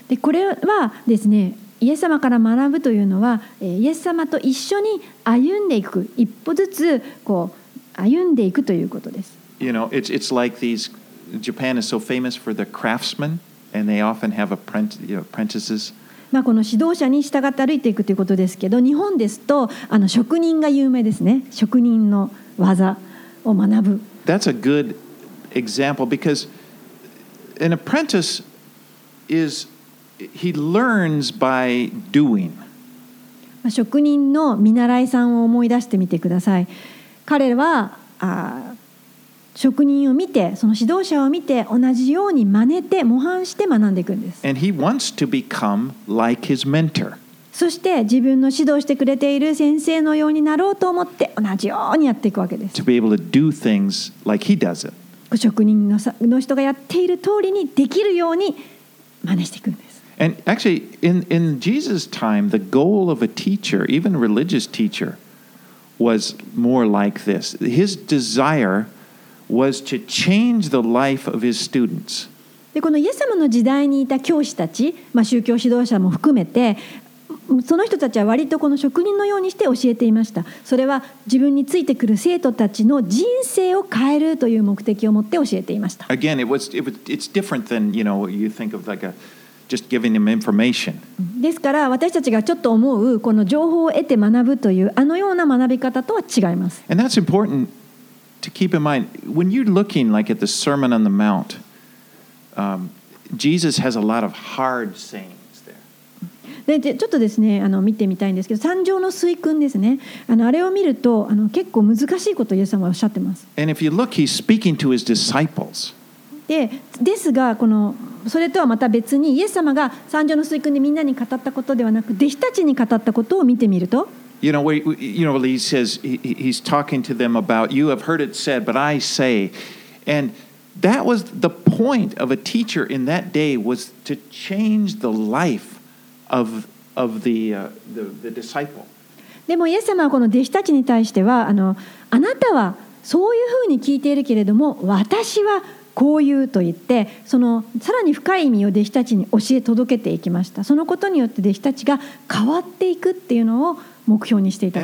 でこれはですねイエス様から学ぶというのはえーイエス様と一緒に歩んでいく一歩ずつこう歩んでいくということです You know, it's, it's like these, Japan is so famous for their craftsmen, and they often have apprentice, you know, apprentices. まあこの指導者に従って歩いていくということですけど日本ですとあの職人が有名ですね。職人の技を学ぶ。That's a good example because an apprentice is, he learns by doing. まあ職人の見習いさんを思い出してみてください。彼はあー職人を見てその指導者を見て同じように真似て模範して学んでいくんです And he wants to become like his mentor. そして自分の指導してくれている先生のようになろうと思って同じようにやっていくわけです to be able to do things like he does it. 職人のさの人がやっている通りにできるように真似していくんです And actually, in, in Jesus' time, the goal of a teacher, even a religious teacher, was more like this. His desire was to change the life of his students. ででこのイエス様の時代にいた教師たち、まあ、宗教指導者も含めてその人たちは割とこの職人のようにして教えていましたそれは自分についてくる生徒たちの人生を変えるという目的を持って教えていました Again, it was, it was it's different than you know you think of like a just giving them information. ですから私たちがちょっと思うこの情報を得て学ぶというあのような学び方とは違います And that's important to keep in mind when you looking like at the sermon on the mount um, でちょっとですねあの見てみたいんですけど、三条の水訓ですね。あ,のあれを見るとあの結構難しいことをイエス様はおっしゃってます。で,ですがこの、それとはまた別に、イエス様が三条の水訓でみんなに語ったことではなく、弟子たちに語ったことを見てみると。You know, we, you know, he says he, he's talking to them about you have heard it said, but I say, and that was the point of a teacher in that day was to change the life of of the uh, the, the disciple. でもイエス様はこの弟子たちに対してはあのあなたはそういうふうに聞いているけれども私はこう言うと言ってそのさらに深い意味を弟子たちに教え届けていきましたそのことによって弟子たちが変わっていくっていうのを目標にしていた。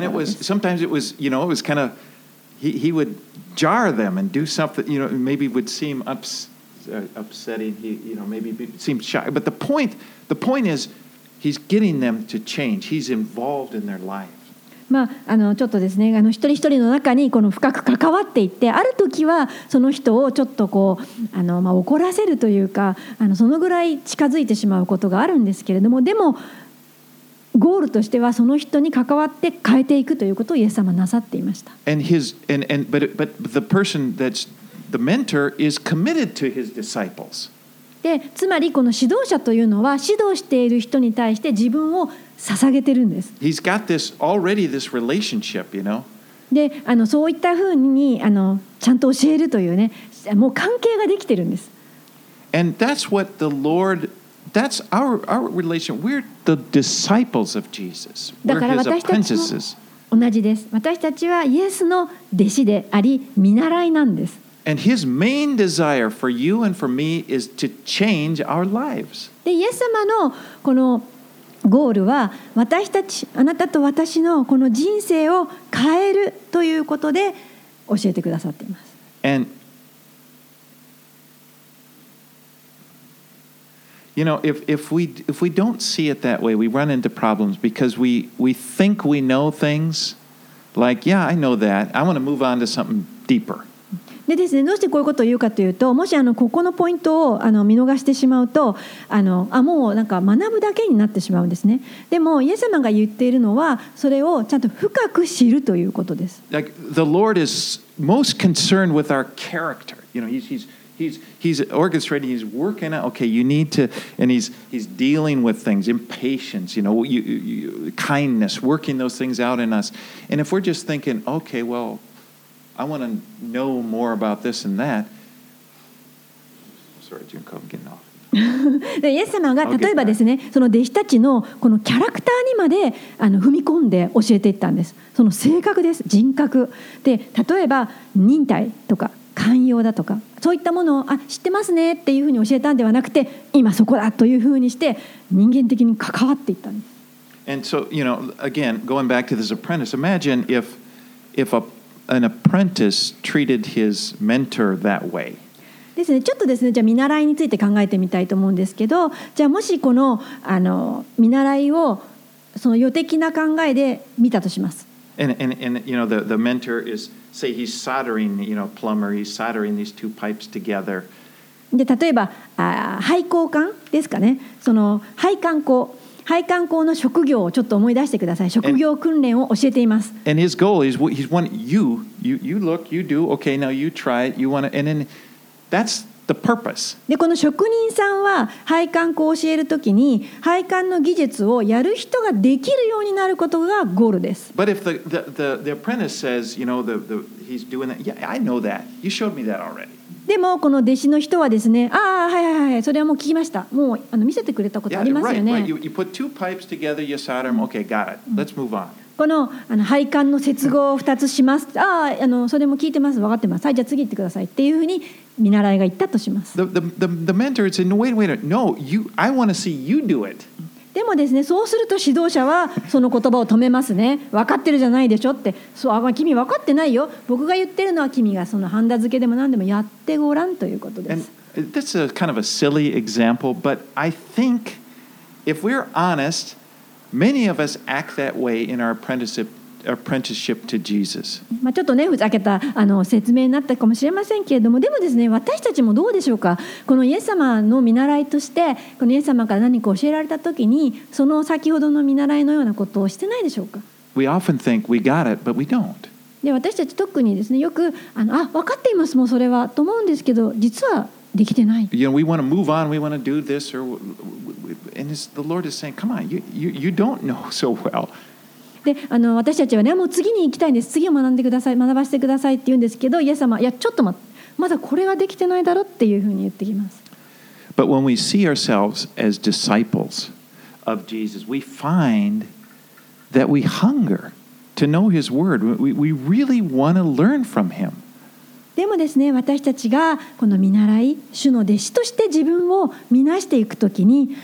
ちょっとですね一人一人の中に深く関わっていってある時はその人をちょっと、怒らせるというかそのぐらい近づいてしまうことがあるんですけれどもでもゴールとしてはその人に関わって変えていくということをイエス様なさっていました。で、つまりこの指導者というのは指導している人に対して自分を捧げているんです。で、あのそういったふうにあのちゃんと教えるというね、もう関係ができているんです。that's our, our relation. We're the disciples of Jesus. We're his 同じです私たちはイエスの弟子であり見習いなんです。で、イエス様のこのゴールは私たち、あなたと私のこの人生を変えるということで教えてくださっています。you know if, if we if we don't see it that way we run into problems because we we think we know things like yeah i know that i want to move on to something deeper でですね、どうしてこういうことを言うかというともしあのここのポイントをあの見逃してしまうとあのあもうなんか学ぶだけになってしまうんですねでもイエス様が言っているのはそれをちゃんと深く知るということです like the lord is most concerned with our character you know he's he's he's he's orchestrating he's working out okay you need to and he's he's dealing with things impatience you know you, you, you, kindness working those things out in us and if we're just thinking okay well i want to know more about this and that sorry june i'm getting off でイエス様が Okay. 例えばですねその弟子たちのこのキャラクターにまであの踏み込んで教えていったんですその性格です人格で例えば忍耐とか寛容だとか そういったものをあ知ってますねっていうふうに教えたんではなくて今そこだというふうにして人間的に関わっていったんです And so, you know, again, going back to this apprentice, imagine if if a, an apprentice treated his mentor that way. ですね、ちょっとですねじゃあ見習いについて考えてみたいと思うんですけどじゃあもしこのあの見習いをその予的な考えで見たとします。And, and, and you know, the, the mentor is, say he's soldering, you know, plumber, he's soldering these two pipes together. で例えばあー配管管ですかねその配管工配管工の職業をちょっと思い出してください職業訓練を教えています。 And his goal is, he's one, you, you, you look, you do, okay, now you try it, you want to, and then that's the purpose. でこの職人さんは配管工を教えるときに配管の技術をやる人ができるようになることがゴールです。But if the, the, the, the apprentice says, you know, the, the, he's doing that, yeah, I know that. You showed me that already. でもこの弟子の人はですねああはいはいはいそれはもう聞きましたもうあの見せてくれたことあ Yeah, ります right, よね。right. You, you put two pipes together, you solder them, okay, got it. Let's move on. このあの配管の接合を2つします。あああのそれも聞いてます。分かってます。はいじゃあ次行ってくださいっていうふうに見習いが言ったとします。The, the, the, the mentor said, No, wait, wait, no, you, I want to see you do it. でもですねそうすると指導者はその言葉を止めますね。分かってるじゃないでしょって。そうあ君分かってないよ。僕が言ってるのは君がそのハンダ付けでも何でもやってごらんということで And す that's a kind of a silly example, but I think if we're honest, many of us act that way in our apprenticeship, apprenticeship to Jesus. まあ、ちょっとねふざけたあの説明になったかもしれませんけれどもでもですね私たちもどうでしょうか？このイエス様の見習いとしてこのイエス様から何か教えられた時にその先ほどの見習いのようなことをしてないでしょうか？We often think we got it, but we don't. で私たち特にですねよくあのあ分かっていますもうそれはと思うんですけど実はできてない You know, we want to move on, we want to do this, or and it's, the Lord is saying, "Come on, you, you, you don't know so well." であの私たちはねもう次に行きたいんです次を学んでください学ばせてくださいって言うんですけどイエス様いやちょっと待ってまだこれはできてないだろっていうふうに言ってきます But when we see ourselves as disciples of Jesus, we find that we hunger to know His Word. We, we really want to learn from Him. でもですね私たちがこの見習い主の弟子として自分を見なしていくときに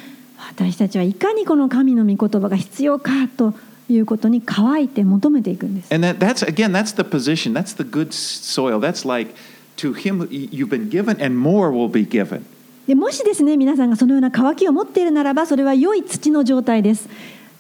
私たちはいかにこの神の御言葉が必要かということに乾いて求めていくんです。And that, that's, again, that's the position. That's the good soil. That's like to Him you've been given, and more will be given. でもしですね皆さんがそのような渇きを持っているならばそれは良い土の状態です。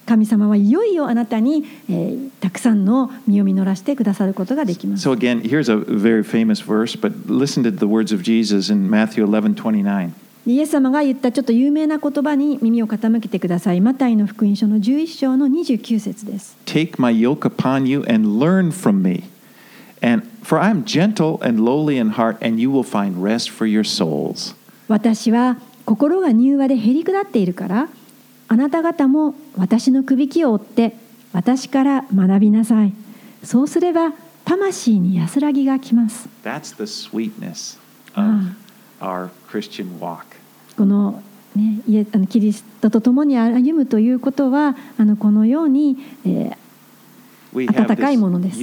神様はいよいよあなたに、えーたくさんの実を実らせてくださることができます。So, again, here's a very famous verse, but listen to the words of Jesus in Matthew 11 29. イエス様が言ったちょっと有名な言葉に耳を傾けてください。マタイの福音書の11章の29節です。Take my yoke upon you and learn from me. And for I am gentle and lowly in heart, and you will find rest for your souls. 私は心が柔和でへり下っているからあなた方も私のくびきを追って私から学びなさい。そうすれば魂に安らぎがきます。That's あこの、キリストと共に歩むということはあのこのように、えー、温かいものです。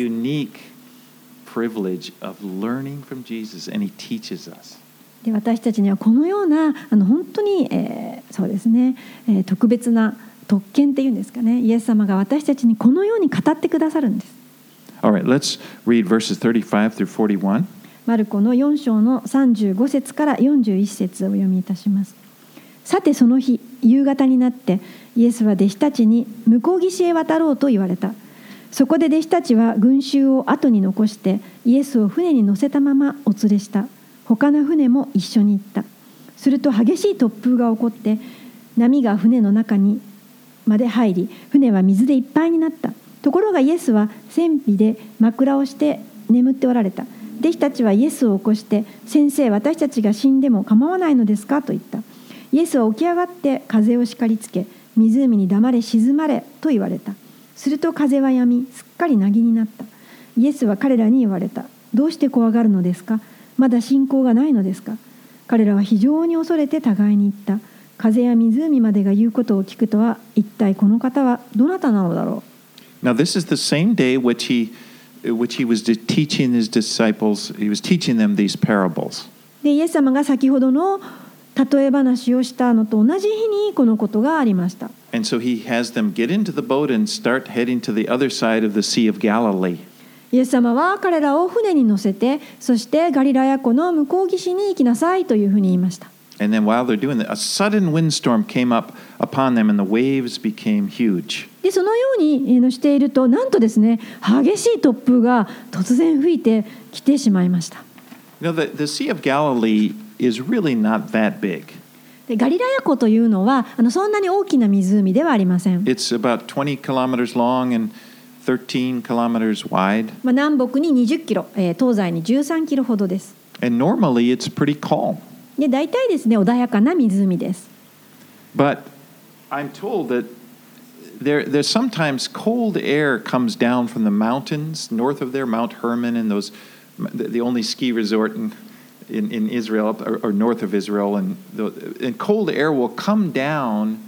で私たちにはこのようなあの本当に、えーそうですね、えー特別な特権っていうんですかねイエス様が私たちにこのように語ってくださるんです All right, let's read verses 35 through 41. マルコの4章の35節から41節をお読みいたします。さてその日夕方になってイエスは弟子たちに向こう岸へ渡ろうと言われた。そこで弟子たちは群衆を後に残してイエスを船に乗せたままお連れした。他の船も一緒に行った。すると激しい突風が起こって波が船の中にまで入り船は水でいっぱいになった。ところがイエスは船尾で枕をして眠っておられた。弟子たちはイエスを起こして「先生私たちが死んでも構わないのですか?」と言った。イエスは起き上がって風を叱りつけ湖に黙れ沈まれと言われた。すると風は止みすっかり凪になった。イエスは彼らに言われた。どうして怖がるのですか？まだ信仰がないのですか彼らは非常に恐れて互いに言った風や湖までが言うことを聞くとは一体この方はどなたなのだろ Now, this is the same day which he, which he was teaching his disciples, he was teaching them these parables. うでイエス様が先ほどの例え話をしたのと同じ日にこのことがありました And so he has them get into the boat and start heading to the other side of the Sea of Galilee. イエス様は彼らを船に乗せて、そしてガリラヤ湖の向こう岸に行きなさいというふうに言いました。でそのようにしていると、なんとですね、激しい突風が突然吹いて来てしまいました。でガリラヤ湖というのはあのそんなに大きな湖ではありません。It's about 20 kilometers long and 13 kilometers wide. まあ、南北に20キロ、えー東西に13キロほどです And normally it's pretty calm. で大体ですね穏やかな湖です But I'm told that there, there's sometimes cold air comes down from the mountains north of there, Mount Hermon, and those, the, the only ski resort in, in, in Israel or, or north of Israel. And, the, and cold air will come down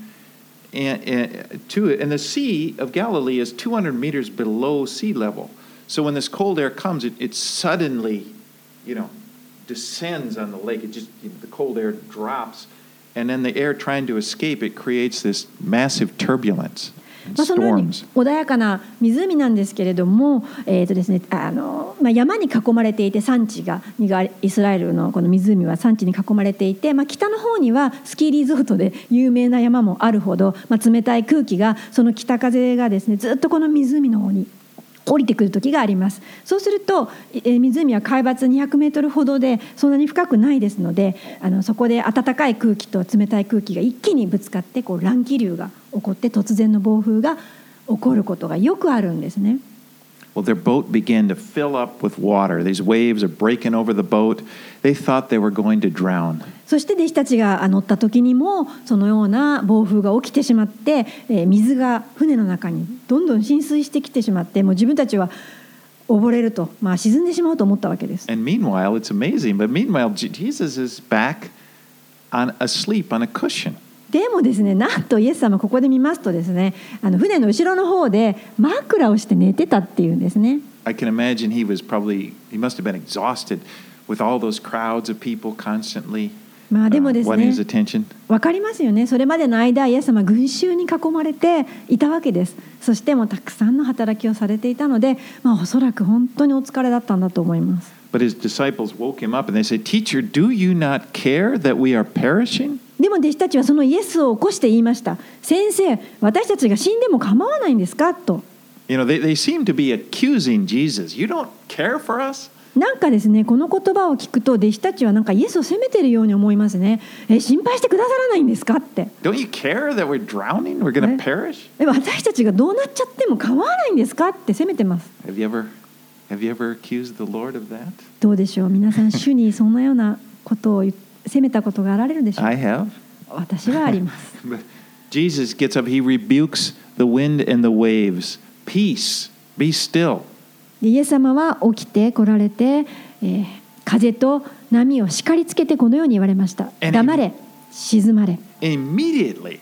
and, and to it. And the Sea of Galilee is 200 meters below sea level. So when this cold air comes, it, it suddenly, you know, descends on the lake. It just you know, the cold air drops, and then the air trying to escape, it creates this massive turbulence. まあ、そのように.穏やかな湖なんですけれども、えーとですねあのまあ、山に囲まれていて産地がイスラエルのこの湖は産地に囲まれていて、まあ、北の方にはスキーリゾートで有名な山もあるほど、まあ、冷たい空気がその北風がですねずっとこの湖の方に降りてくる時がありますそうすると、えー湖は海抜200メートルほどでそんなに深くないですのであのそこで暖かい空気と冷たい空気が一気にぶつかってこう乱気流が起こって突然の暴風が起こることがよくあるんですね。Well, their boat began to fill up with water. These waves are breaking over the boat. They thought they were going to drown. そして弟子たちが乗った時にもそのような暴風が起きてしまってえー水が船の中にどんどん浸水してきてしまってもう自分たちは溺れると、まあ、沈んでしまうと思ったわけです。And meanwhile, it's amazing, but meanwhile, Je- Jesus is back on asleep on a cushion. でもですねなんとイエス様ここで見ますとですねあの船の後ろの方で枕をして寝てたっていうんですね。I can imagine he was probably, he must have been exhausted with all those crowds of people constantly まあ uh, でもですね.わかりますよねそれまでの間イエス様は群衆に囲まれていたわけですそしてもうたくさんの働きをされていたので、まあ、おそらく本当にお疲れだったんだと思います But his disciples woke him up and they said, Teacher, do you not care that we are perishing? でも弟子たちはそのイエスを起こして言いました先生私たちが死んでも構わないんですかと You know, they, they seem to be accusing Jesus. You don't care for us? なんかですねこの言葉を聞くと弟子たちはなんかイエスを責めているように思いますね。え心配してくださらないんですかって。私たちがどうなっちゃっても構わないんですか？って責めてます。どうでしょう？皆さん、主にそんなようなことを責めたことがあられるんでしょうか？私はあります。Jesus gets up, he rebukes the wind and the waves. Peace, be still. でイエス様は起きて来られて、えー風と波を叱りつけてこのように言われました。 And 黙れ、静まれ。 Immediately.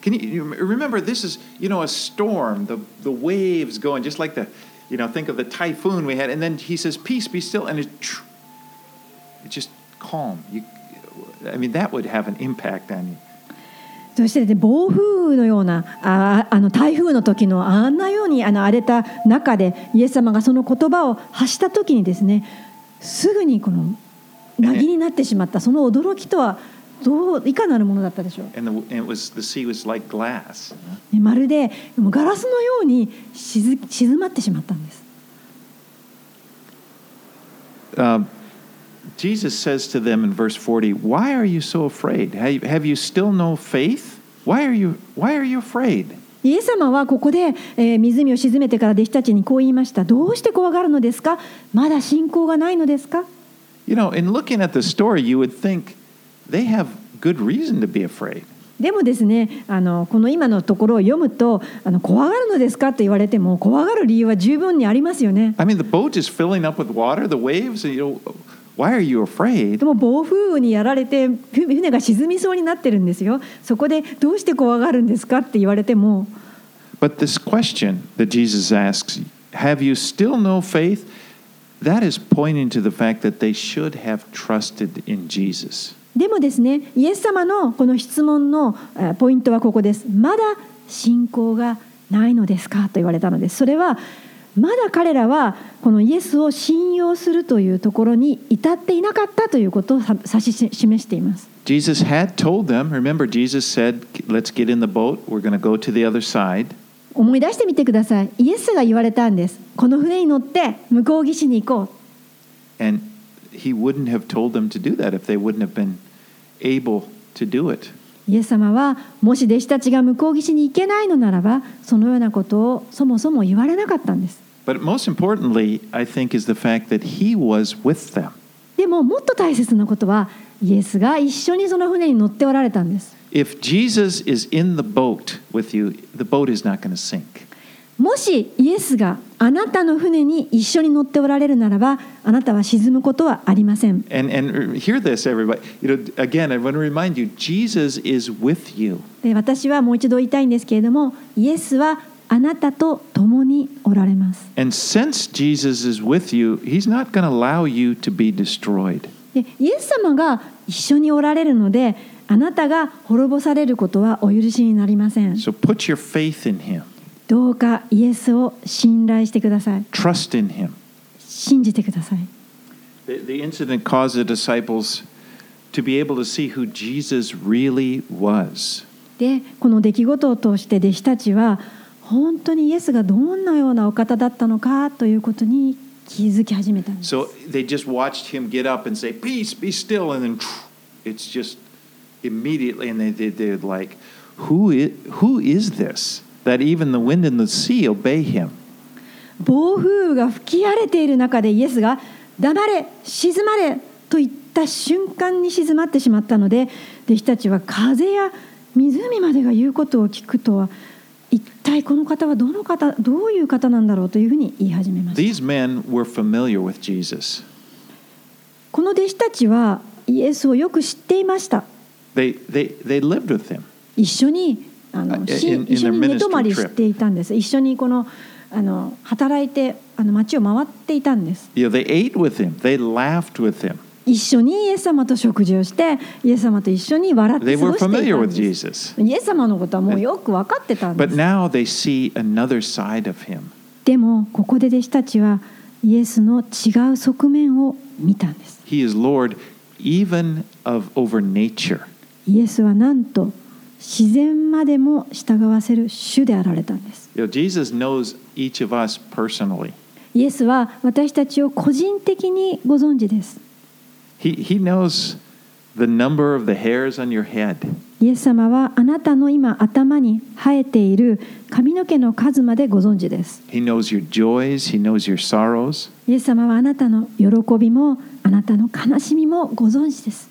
Can you, you remember this is, you know, a storm, the, the waves going, just like the, you know, think of the typhoon we had. And then he says, Peace, be still. And it, it's just calm. You, I mean, that would have an impact on you. そして暴風のようなああの台風の時のあんなようにあの荒れた中でイエス様がその言葉を発した時にですねすぐにこの凪になってしまったその驚きとはどういかなるものだったでしょう？And, the, and it was, the sea was like glass. ねまるでガラスのように静静まってしまったんです。Uh, Jesus says to them in verse 40, Why are you so afraid? Have have you still no faith? Why are you, why are you afraid? イエス様はここで、えー湖を沈めてから弟子たちにこう言いました。どうして怖がるのですかまだ信仰がないのですか You know, in looking at the story, you would think they have good reason to be afraid. でもですねあのこの今のところを読むとあの怖がるのですかと言われても怖がる理由は十分にありますよね。 I mean, the boat is filling up with water, the waves, and you know, why are you afraid? でも暴風雨にやられてふ船が沈みそうになってるんですよ。そこでどうして怖がるんですかって言われても But this question that Jesus asks, have you still no faith? That is pointing to the fact that they should have trusted in Jesus. でもですねイエス様のこの質問のえーポイントはここですまだ信仰がないのですかと言われたのですそれはまだ彼らはこのイエスを信用するというところに至っていなかったということをさ指し示しています Jesus had told them, remember, Jesus said, Let's get in the boat, we're going to go to the other side. 思い出してみてくださいイエスが言われたんですこの船に乗って向こう岸に行こう And he wouldn't have told them to do that if they wouldn't have been able to do it. イエス様はもし弟子たちが向こう岸に行けないのならばそのようなことをそもそも言われなかったんです But most importantly, I think, is the fact that he was with them. でももっと大切なことはイエスが一緒にその船に乗っておられたんです If Jesus is in the boat with you, the boat is not going to sink. もしイエスがあなたの船に一緒に乗っておられるならばあなたは沈むことはありません And, and hear this, everybody. You know, again, I want to remind you Jesus is with you. で私はもう一度言いたいんですけれどもイエスはあなたと共におられます And since Jesus is with you, he's not going to allow you to be destroyed. でイエス様が一緒におられるのであなたが滅ぼされることはお許しになりません So put your faith in him, どうかイエスを信頼してください trust in him. 信じてください The, the incident caused the disciples to be able to see who Jesus really was. でこの出来事を通して弟子たちは本当にイエスがどんなようなお方だったのかということに気づき始めたんです So they just watched him get up and say, Peace, be still. And then it's just immediately, and they, they, they're like, who is, who is this? That even the wind and the sea obey him. 暴風雨が吹き荒れている中でイエスが「黙れ静まれ」と言った瞬間に静まってしまったので弟子たちは風や湖までが言うことを聞くとは一体この方はどの方どういう方なんだろうというふうに言い始めました。この弟子たちはイエスをよく知っていました。一緒にあの一緒に寝泊まりしていたんです。一緒にこのあの働いてあの街を回っていたんです。Yeah, they ate with him. They laughed with him. 一緒にイエス様と食事をしてイエス様と一緒に笑って過ごしていたんです.イエス様のことはもうよく分かってたんです.でもここで弟子たちはイエスの違う側面を見たんです He is Lord even of over nature. イエスはなんと自然までも従わせる主であられたんです Jesus knows each of us personally. イエスは私たちを個人的にご存知です He, he knows the number of the hairs on your head. イエス様はあなたの今頭に生えている髪の毛の数までご存知です He knows your joys. He knows your sorrows. イエス様はあなたの喜びもあなたの悲しみもご存知です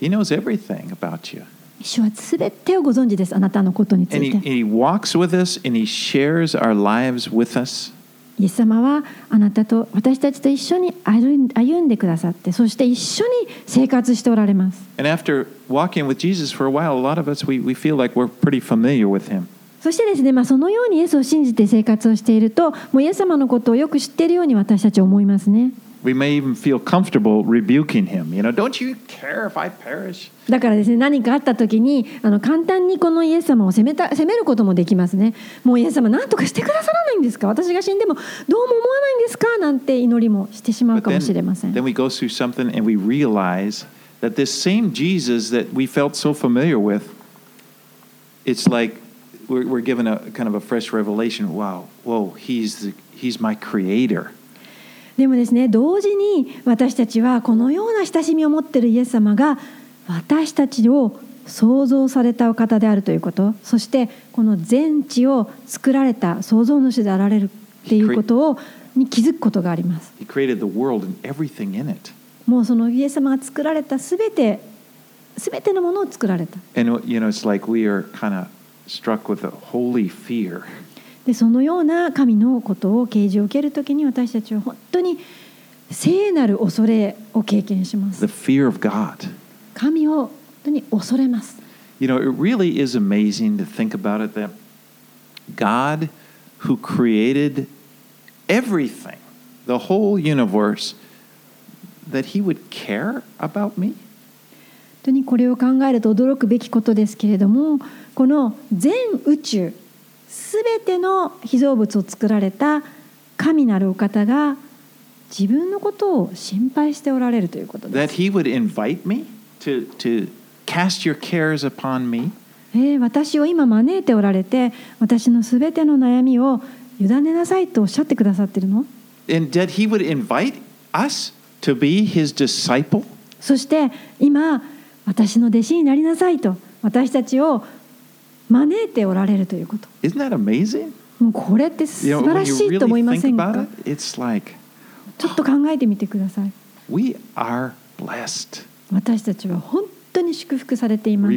He knows everything about you. 主はすべてをご存知ですあなたのことにつ And い he, て and he walks with us and he shares our lives with us. イエス様はあなたと私たちと一緒に歩んでくださってそして一緒に生活しておられます And after walking with Jesus for a while, a lot of us, we, we feel like we're pretty familiar with him. そしてですね、まあ、そのようにイエスを信じて生活をしているともうイエス様のことをよく知っているように私たちは思いますね We may even feel comfortable rebuking him. You know, don't you care if I perish? だからですね何かあった時にあの簡単にこのイエス様を責めた責めることもできますねもうイエス様何とかしてくださらないんですか私が死んでもどうも思わないんですかなんて祈りもしてしまう But かもしれ then, ません then we go through something and we realize that this same Jesus that we felt so familiar with, it's like we're, we're given a kind of a fresh revelation. Wow, whoa, he's, the, he's my creator. でもですね同時に私たちはこのような親しみを持っているイエス様が私たちを創造されたお方であるということそしてこの全地を作られた創造主であられるっていうことをに気づくことがあります.もうそのイエス様が作られたすべてすべてのものを作られた And, you know, it's like we are kind of struck with a holy fear. でそのような神のことを啓示を受けるときに私たちは本当に聖なる恐れを経験します the fear of God. 神を本当に恐れます You know, it really is amazing to think about it that God, who created everything, the whole universe, that He would care about me. 本当にこれを考えると驚くべきことですけれどもこの全宇宙すべての被造物を作られた神なるお方が自分のことを心配しておられるということで That す。He would invite me to, to cast your cares upon me. えー私を今招いておられて私のすべての悩みを委ねなさいとおっしゃってくださってるの？And that He would invite us to be His disciple? そして今私の弟子になりなさいと私たちを招いておられるということ。もうこれって素晴らしいと思いませんか？ちょっと考えてみてください。私たちは本当に祝福されています。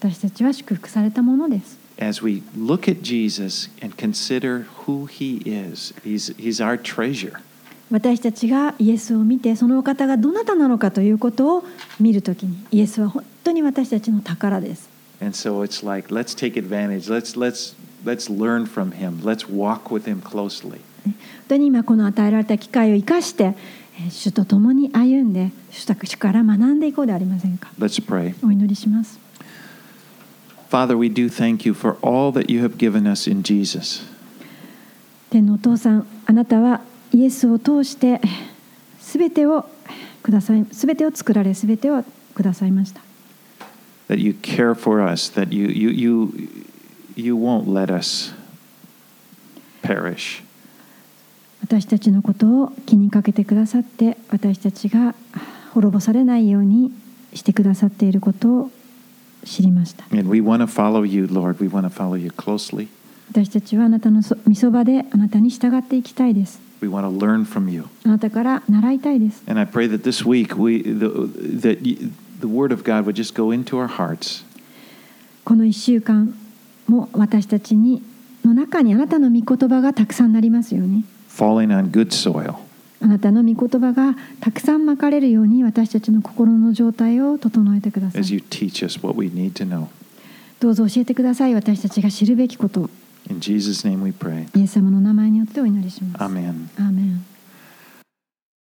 私たちは祝福されたものです。私たちがイエスを見て、そのお方がどなたなのかということを見るときに、イエスは本当に私たちの宝です。And so it's like, let's take advantage. Let's, let's, let's learn from him. Let's walk with him closely. で今この与えられた機会を生かして主と共に歩んで主たちから学んでいこうではありませんか？お祈りします Father, 父さんあなたはイエスを通してすべてをくださいすべてを作られすべてをくださいました that you care for us, that you, you, you, you won't let us perish. 私たちのことを気にかけてくださって私たちが滅ぼされないようにしてくださっていることを知りました。私たちはあなたのみそばであなたに従っていきたいです。あなたから習いたいです。The Word of God would just go into our hearts. この1週間も私たちにの中にあなたの御言葉がたくさんなりますように falling on good soil. あなたの御言葉がたくさんまかれるように私たちの心の状態を整えてください as you teach us what we need to know. どうぞ教えてください私たちが知るべきことを In Jesus' name we pray. イエス様の名前によってお祈りします Amen. アーメン